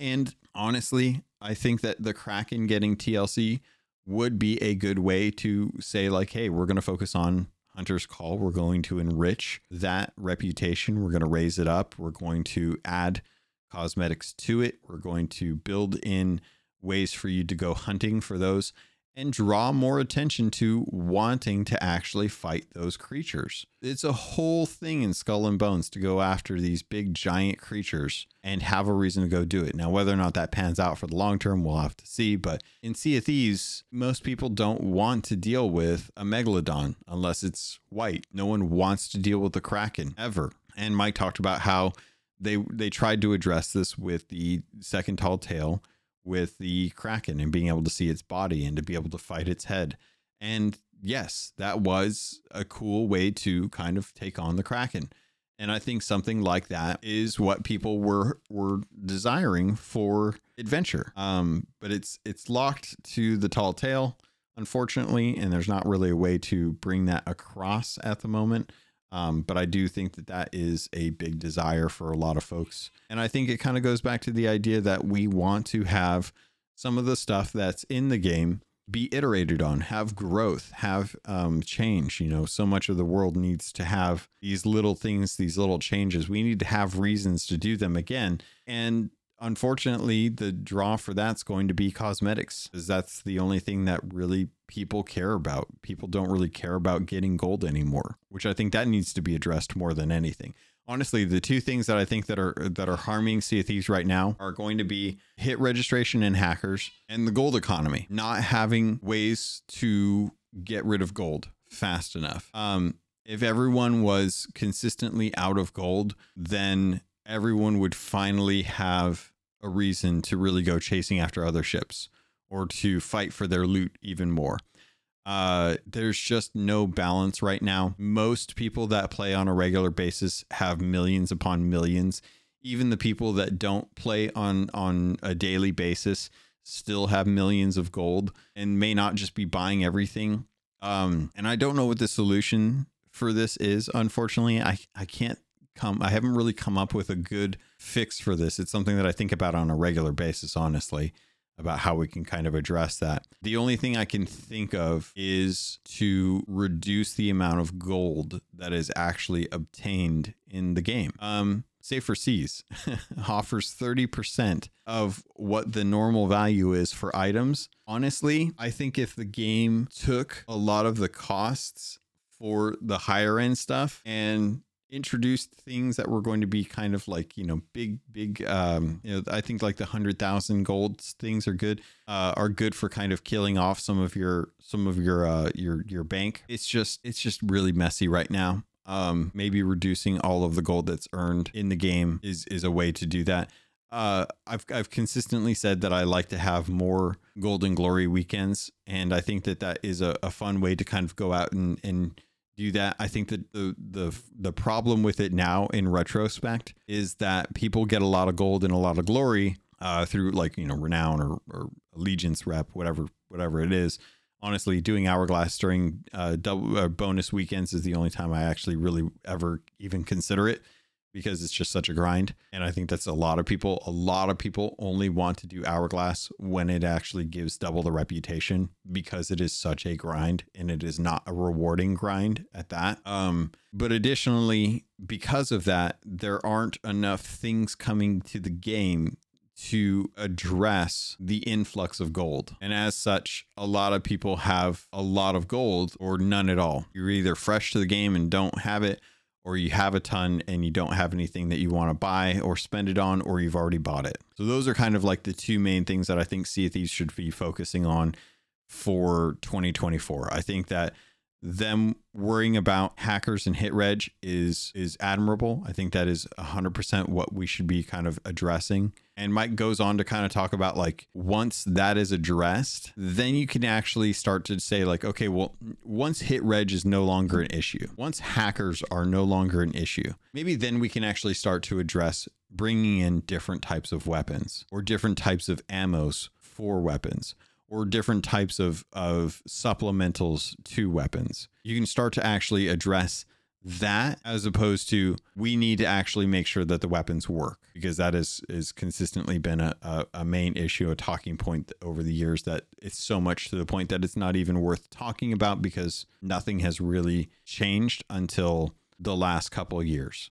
And honestly, I think that the Kraken getting TLC would be a good way to say, like, hey, we're going to focus on Hunter's Call. We're going to enrich that reputation. We're going to raise it up. We're going to add cosmetics to it. We're going to build in ways for you to go hunting for those and draw more attention to wanting to actually fight those creatures. It's a whole thing in Skull and Bones to go after these big giant creatures and have a reason to go do it. Now, whether or not that pans out for the long term, we'll have to see. But in Sea of Thieves, most people don't want to deal with a megalodon unless it's white. No one wants to deal with the Kraken ever. And Mike talked about how they they tried to address this with the second tall tale with the Kraken and being able to see its body and to be able to fight its head. And yes, that was a cool way to kind of take on the Kraken. And I think something like that is what people were were desiring for adventure. Um, but it's it's locked to the tall tale, unfortunately, and there's not really a way to bring that across at the moment. Um, but I do think that that is a big desire for a lot of folks. And I think it kind of goes back to the idea that we want to have some of the stuff that's in the game be iterated on, have growth, have um, change. You know, so much of the world needs to have these little things, these little changes. We need to have reasons to do them again. And unfortunately, the draw for that's going to be cosmetics, because that's the only thing that really people care about. People don't really care about getting gold anymore, which I think that needs to be addressed more than anything. Honestly, the two things that I think that are that are harming Sea of Thieves right now are going to be hit registration and hackers and the gold economy, not having ways to get rid of gold fast enough. Um, if everyone was consistently out of gold, then everyone would finally have a reason to really go chasing after other ships or to fight for their loot even more. Uh, there's just no balance right now. Most people that play on a regular basis have millions upon millions. Even the people that don't play on on a daily basis still have millions of gold and may not just be buying everything. Um, and I don't know what the solution for this is. Unfortunately, I I can't come. I haven't really come up with a good fix for this. It's something that I think about on a regular basis, honestly about how we can kind of address that. The only thing I can think of is to reduce the amount of gold that is actually obtained in the game. Um, Safer Seas offers 30% of what the normal value is for items. Honestly, I think if the game took a lot of the costs for the higher end stuff and introduced things that were going to be kind of like you know big big um you know i think like the 100000 gold things are good uh are good for kind of killing off some of your some of your uh your your bank. It's just it's just really messy right now. Um maybe reducing all of the gold that's earned in the game is is a way to do that. Uh, I've I've consistently said that I like to have more Golden Glory weekends, and I think that that is a, a fun way to kind of go out and and do that. I think that the the the problem with it now in retrospect is that people get a lot of gold and a lot of glory uh, through like you know renown or, or allegiance rep whatever whatever it is. Honestly, doing hourglass during uh, double uh, bonus weekends is the only time I actually really ever even consider it because it's just such a grind. And I think that's a lot of people. A lot of people only want to do Hourglass when it actually gives double the reputation because it is such a grind and it is not a rewarding grind at that. Um, but additionally, because of that, there aren't enough things coming to the game to address the influx of gold. And as such, a lot of people have a lot of gold or none at all. You're either fresh to the game and don't have it, or you have a ton and you don't have anything that you want to buy or spend it on, or you've already bought it. So those are kind of like the two main things that I think Sea Thieves should be focusing on for 2024. I think that them worrying about hackers and hit reg is is admirable. I think that is 100% what we should be kind of addressing. And Mike goes on to kind of talk about like once that is addressed, then you can actually start to say like okay, well once hit reg is no longer an issue, once hackers are no longer an issue, maybe then we can actually start to address bringing in different types of weapons or different types of ammos for weapons or different types of, of supplementals to weapons. You can start to actually address that as opposed to we need to actually make sure that the weapons work because that is is consistently been a, a, a, main issue a talking point over the years that it's so much to the point that it's not even worth talking about because nothing has really changed until the last couple of years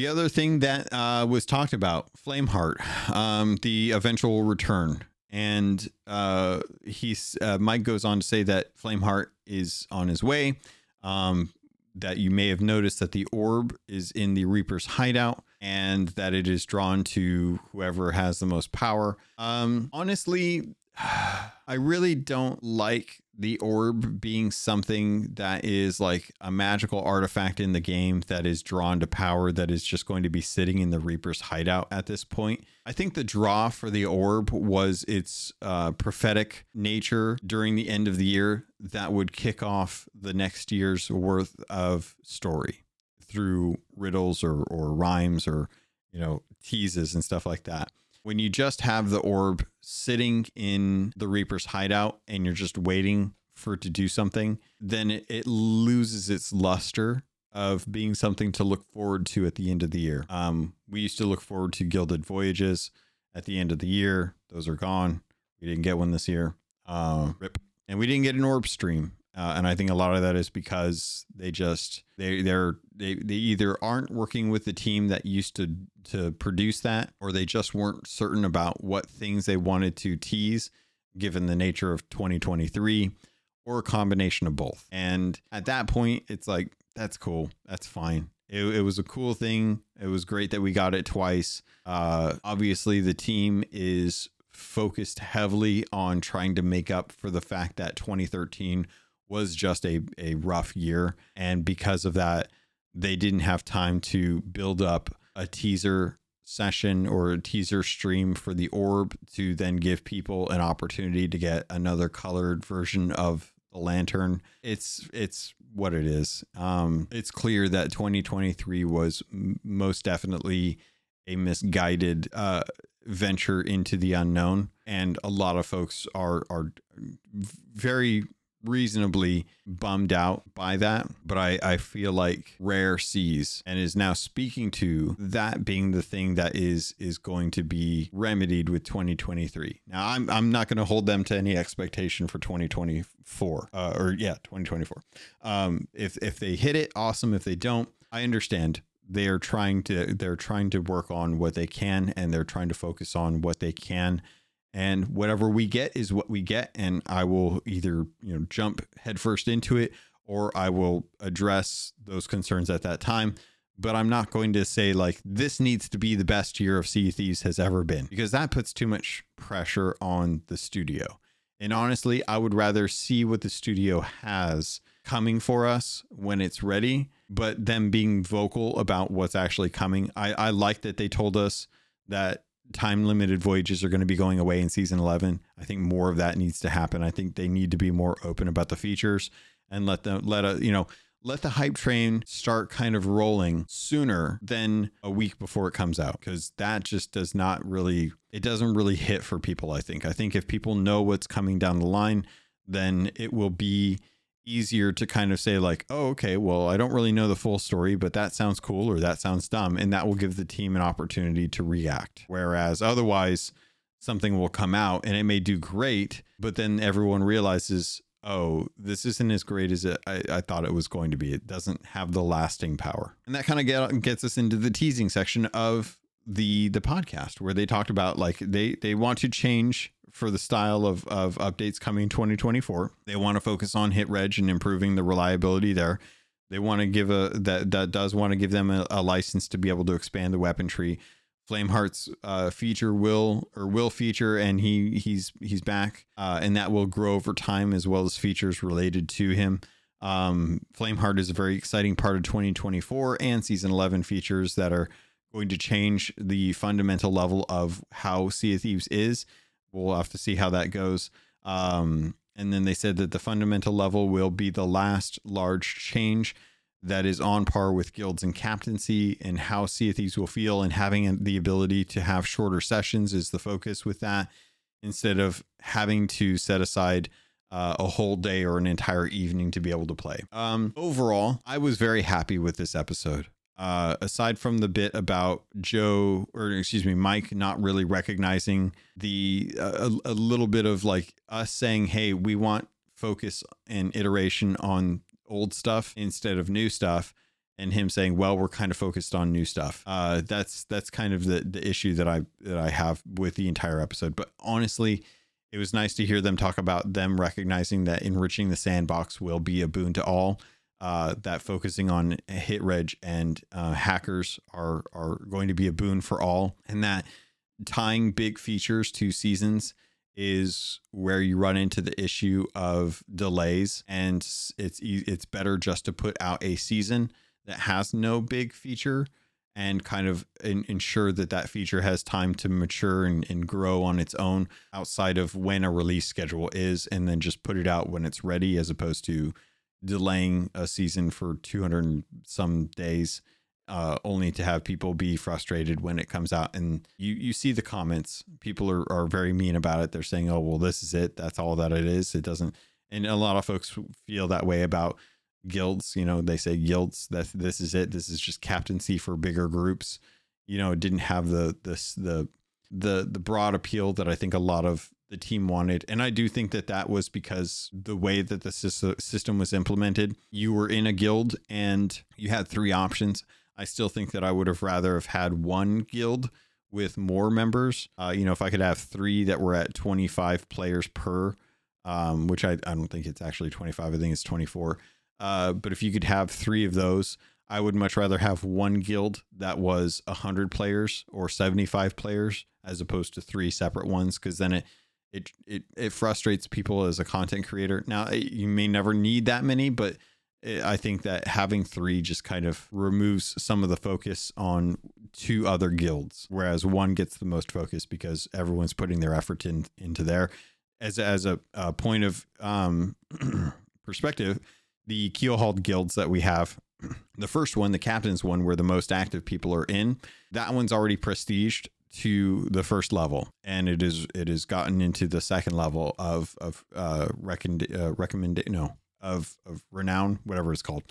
The other thing that uh, was talked about, Flameheart, um, the eventual return. And uh, he's uh, Mike goes on to say that Flameheart is on his way. Um, that you may have noticed that the orb is in the Reaper's hideout and that it is drawn to whoever has the most power. Um, honestly, I really don't like the orb being something that is like a magical artifact in the game that is drawn to power that is just going to be sitting in the Reaper's hideout at this point. I think the draw for the orb was its uh, prophetic nature during the end of the year that would kick off the next year's worth of story through riddles or, or rhymes or, you know, teases and stuff like that when you just have the orb sitting in the Reaper's hideout and you're just waiting for it to do something, then it, it loses its luster of being something to look forward to at the end of the year. Um, we used to look forward to Gilded Voyages at the end of the year. Those are gone. We didn't get one this year. Uh, rip. And we didn't get an orb stream uh, and I think a lot of that is because they just they they're they, they either aren't working with the team that used to to produce that, or they just weren't certain about what things they wanted to tease, given the nature of 2023, or a combination of both. And at that point, it's like that's cool, that's fine. It, it was a cool thing. It was great that we got it twice. Uh, obviously, the team is focused heavily on trying to make up for the fact that 2013 was just a, a rough year. And because of that, they didn't have time to build up a teaser session or a teaser stream for the orb to then give people an opportunity to get another colored version of the lantern. It's it's what it is. Um, it's clear that 2023 was m- most definitely a misguided uh, venture into the unknown, and a lot of folks are are very reasonably bummed out by that. But I, I feel like Rare sees and is now speaking to that being the thing that is is going to be remedied with 2023. Now I'm I'm not going to hold them to any expectation for 2024 uh, or yeah 2024. Um, if if they hit it, awesome. If they don't, I understand they are trying to they're trying to work on what they can and they're trying to focus on what they can and whatever we get is what we get and i will either you know jump headfirst into it or i will address those concerns at that time. But i'm not going to say like this needs to be the best year of sea thieves has ever been because that puts too much pressure on the studio. And honestly i would rather see what the studio has coming for us when it's ready but them being vocal about what's actually coming. I, I like that they told us that time limited voyages are going to be going away in season 11 i think more of that needs to happen. I think they need to be more open about the features and let them let a you know let the hype train start kind of rolling sooner than a week before it comes out because that just does not really it doesn't really hit for people i think. I think if people know what's coming down the line then it will be easier to kind of say like oh okay well i don't really know the full story but that sounds cool or that sounds dumb and that will give the team an opportunity to react. Whereas otherwise something will come out and it may do great but then everyone realizes oh this isn't as great as it, I, I thought it was going to be. It doesn't have the lasting power. And that kind of get, gets us into the teasing section of the the podcast where they talked about like they they want to change for the style of of updates coming 2024. They want to focus on hit reg and improving the reliability there. They want to give a that that does want to give them a, a license to be able to expand the weapon tree. Flameheart's uh, feature will or will feature, and he he's he's back, uh, and that will grow over time as well as features related to him. Um, Flameheart is a very exciting part of 2024 and season 11 features that are going to change the fundamental level of how Sea of Thieves is. We'll have to see how that goes. Um, and then they said that the fundamental level will be the last large change that is on par with guilds and captaincy and how Sea of Thieves will feel. And having the ability to have shorter sessions is the focus with that instead of having to set aside uh, a whole day or an entire evening to be able to play. Um, overall, I was very happy with this episode uh, aside from the bit about Joe or excuse me, Mike not really recognizing the uh, a, a little bit of like us saying, "Hey, we want focus and iteration on old stuff instead of new stuff," and him saying, "Well, we're kind of focused on new stuff." Uh, that's that's kind of the the issue that I that I have with the entire episode. But honestly, it was nice to hear them talk about them recognizing that enriching the sandbox will be a boon to all uh, that focusing on hit reg and uh, hackers are are going to be a boon for all, and that tying big features to seasons is where you run into the issue of delays, and it's it's better just to put out a season that has no big feature and kind of in, ensure that that feature has time to mature and, and grow on its own outside of when a release schedule is and then just put it out when it's ready as opposed to delaying a season for 200 some days uh, only to have people be frustrated when it comes out. And you you see the comments. People are, are very mean about it. They're saying oh well this is it. That's all that it is. It doesn't and a lot of folks feel that way about guilds you know they say guilds that this is it. This is just captaincy for bigger groups. You know it didn't have the this the the the broad appeal that i think a lot of the team wanted. And I do think that that was because the way that the system was implemented, you were in a guild and you had three options. I still think that I would have rather have had one guild with more members. Uh, you know, if I could have three that were at 25 players per, um, which I, I don't think it's actually 25, I think it's 24. Uh, but if you could have three of those, I would much rather have one guild that was 100 players or 75 players as opposed to three separate ones because then it it it it frustrates people as a content creator. Now you may never need that many, but I think that having three just kind of removes some of the focus on two other guilds, whereas one gets the most focus because everyone's putting their effort in into there. As as a, a point of um, perspective, the Keelhauled guilds that we have, the first one, the captain's one, where the most active people are in, that one's already prestiged to the first level, and it is it has gotten into the second level of of uh, recommend uh, recommend no of of renown, whatever it's called.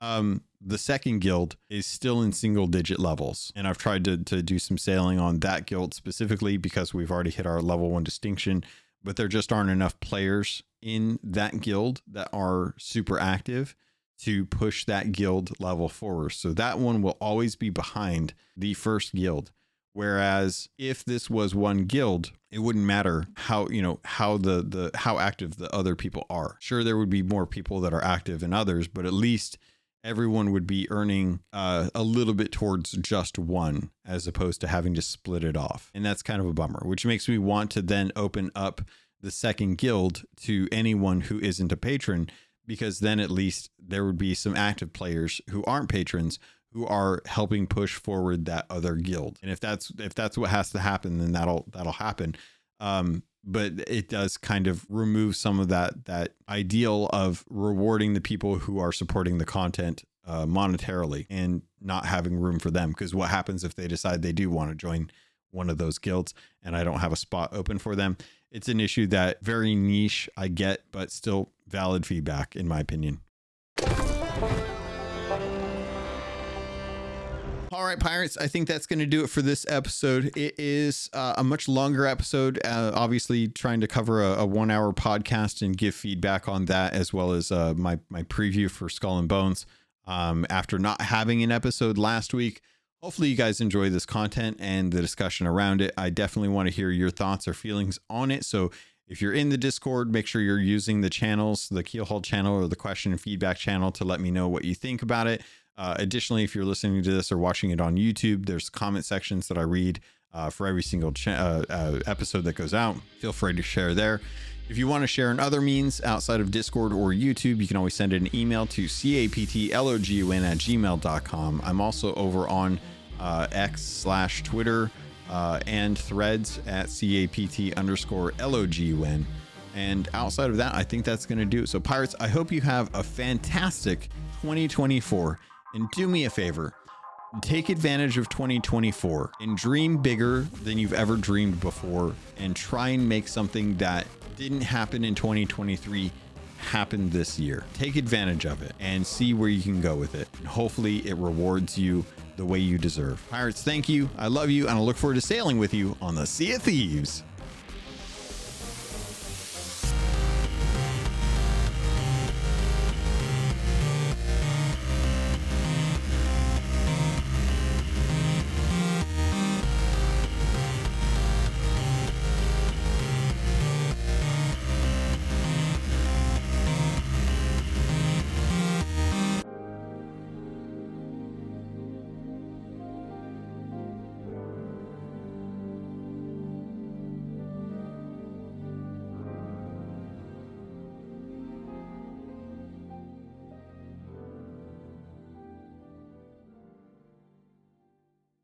Um, the second guild is still in single digit levels, and I've tried to to do some sailing on that guild specifically because we've already hit our level one distinction, but there just aren't enough players in that guild that are super active to push that guild level forward. So that one will always be behind the first guild. Whereas if this was one guild, it wouldn't matter how you know how the the how active the other people are. Sure, there would be more people that are active than others, but at least everyone would be earning uh, a little bit towards just one as opposed to having to split it off. And that's kind of a bummer, which makes me want to then open up the second guild to anyone who isn't a patron because then at least there would be some active players who aren't patrons who are helping push forward that other guild. And if that's if that's what has to happen, then that'll that'll happen. Um, but it does kind of remove some of that that ideal of rewarding the people who are supporting the content uh, monetarily and not having room for them. Because what happens if they decide they do want to join one of those guilds and I don't have a spot open for them? It's an issue that very niche I get, but still valid feedback in my opinion. All right, pirates. I think that's going to do it for this episode. It is uh, a much longer episode. Uh, obviously, trying to cover a, a, one-hour podcast and give feedback on that, as well as uh, my my preview for Skull and Bones. Um, after not having an episode last week, hopefully you guys enjoy this content and the discussion around it. I definitely want to hear your thoughts or feelings on it. So if you're in the Discord, make sure you're using the channels, the Keelhaul channel or the question and feedback channel to let me know what you think about it. Uh, additionally, if you're listening to this or watching it on YouTube, there's comment sections that I read uh, for every single uh, uh episode that goes out. Feel free to share there. If you want to share in other means outside of Discord or YouTube, you can always send an email to captlogun at gmail.com. I'm also over on uh, X slash Twitter uh, and threads at capt underscore logun. And outside of that, I think that's going to do it. So, Pirates, I hope you have a fantastic 2024 and do me a favor take advantage of 2024 and dream bigger than you've ever dreamed before and try and make something that didn't happen in 2023 happen this year. Take advantage of it and see where you can go with it. And hopefully, it rewards you the way you deserve. Pirates, thank you. I love you, and I look forward to sailing with you on the Sea of Thieves.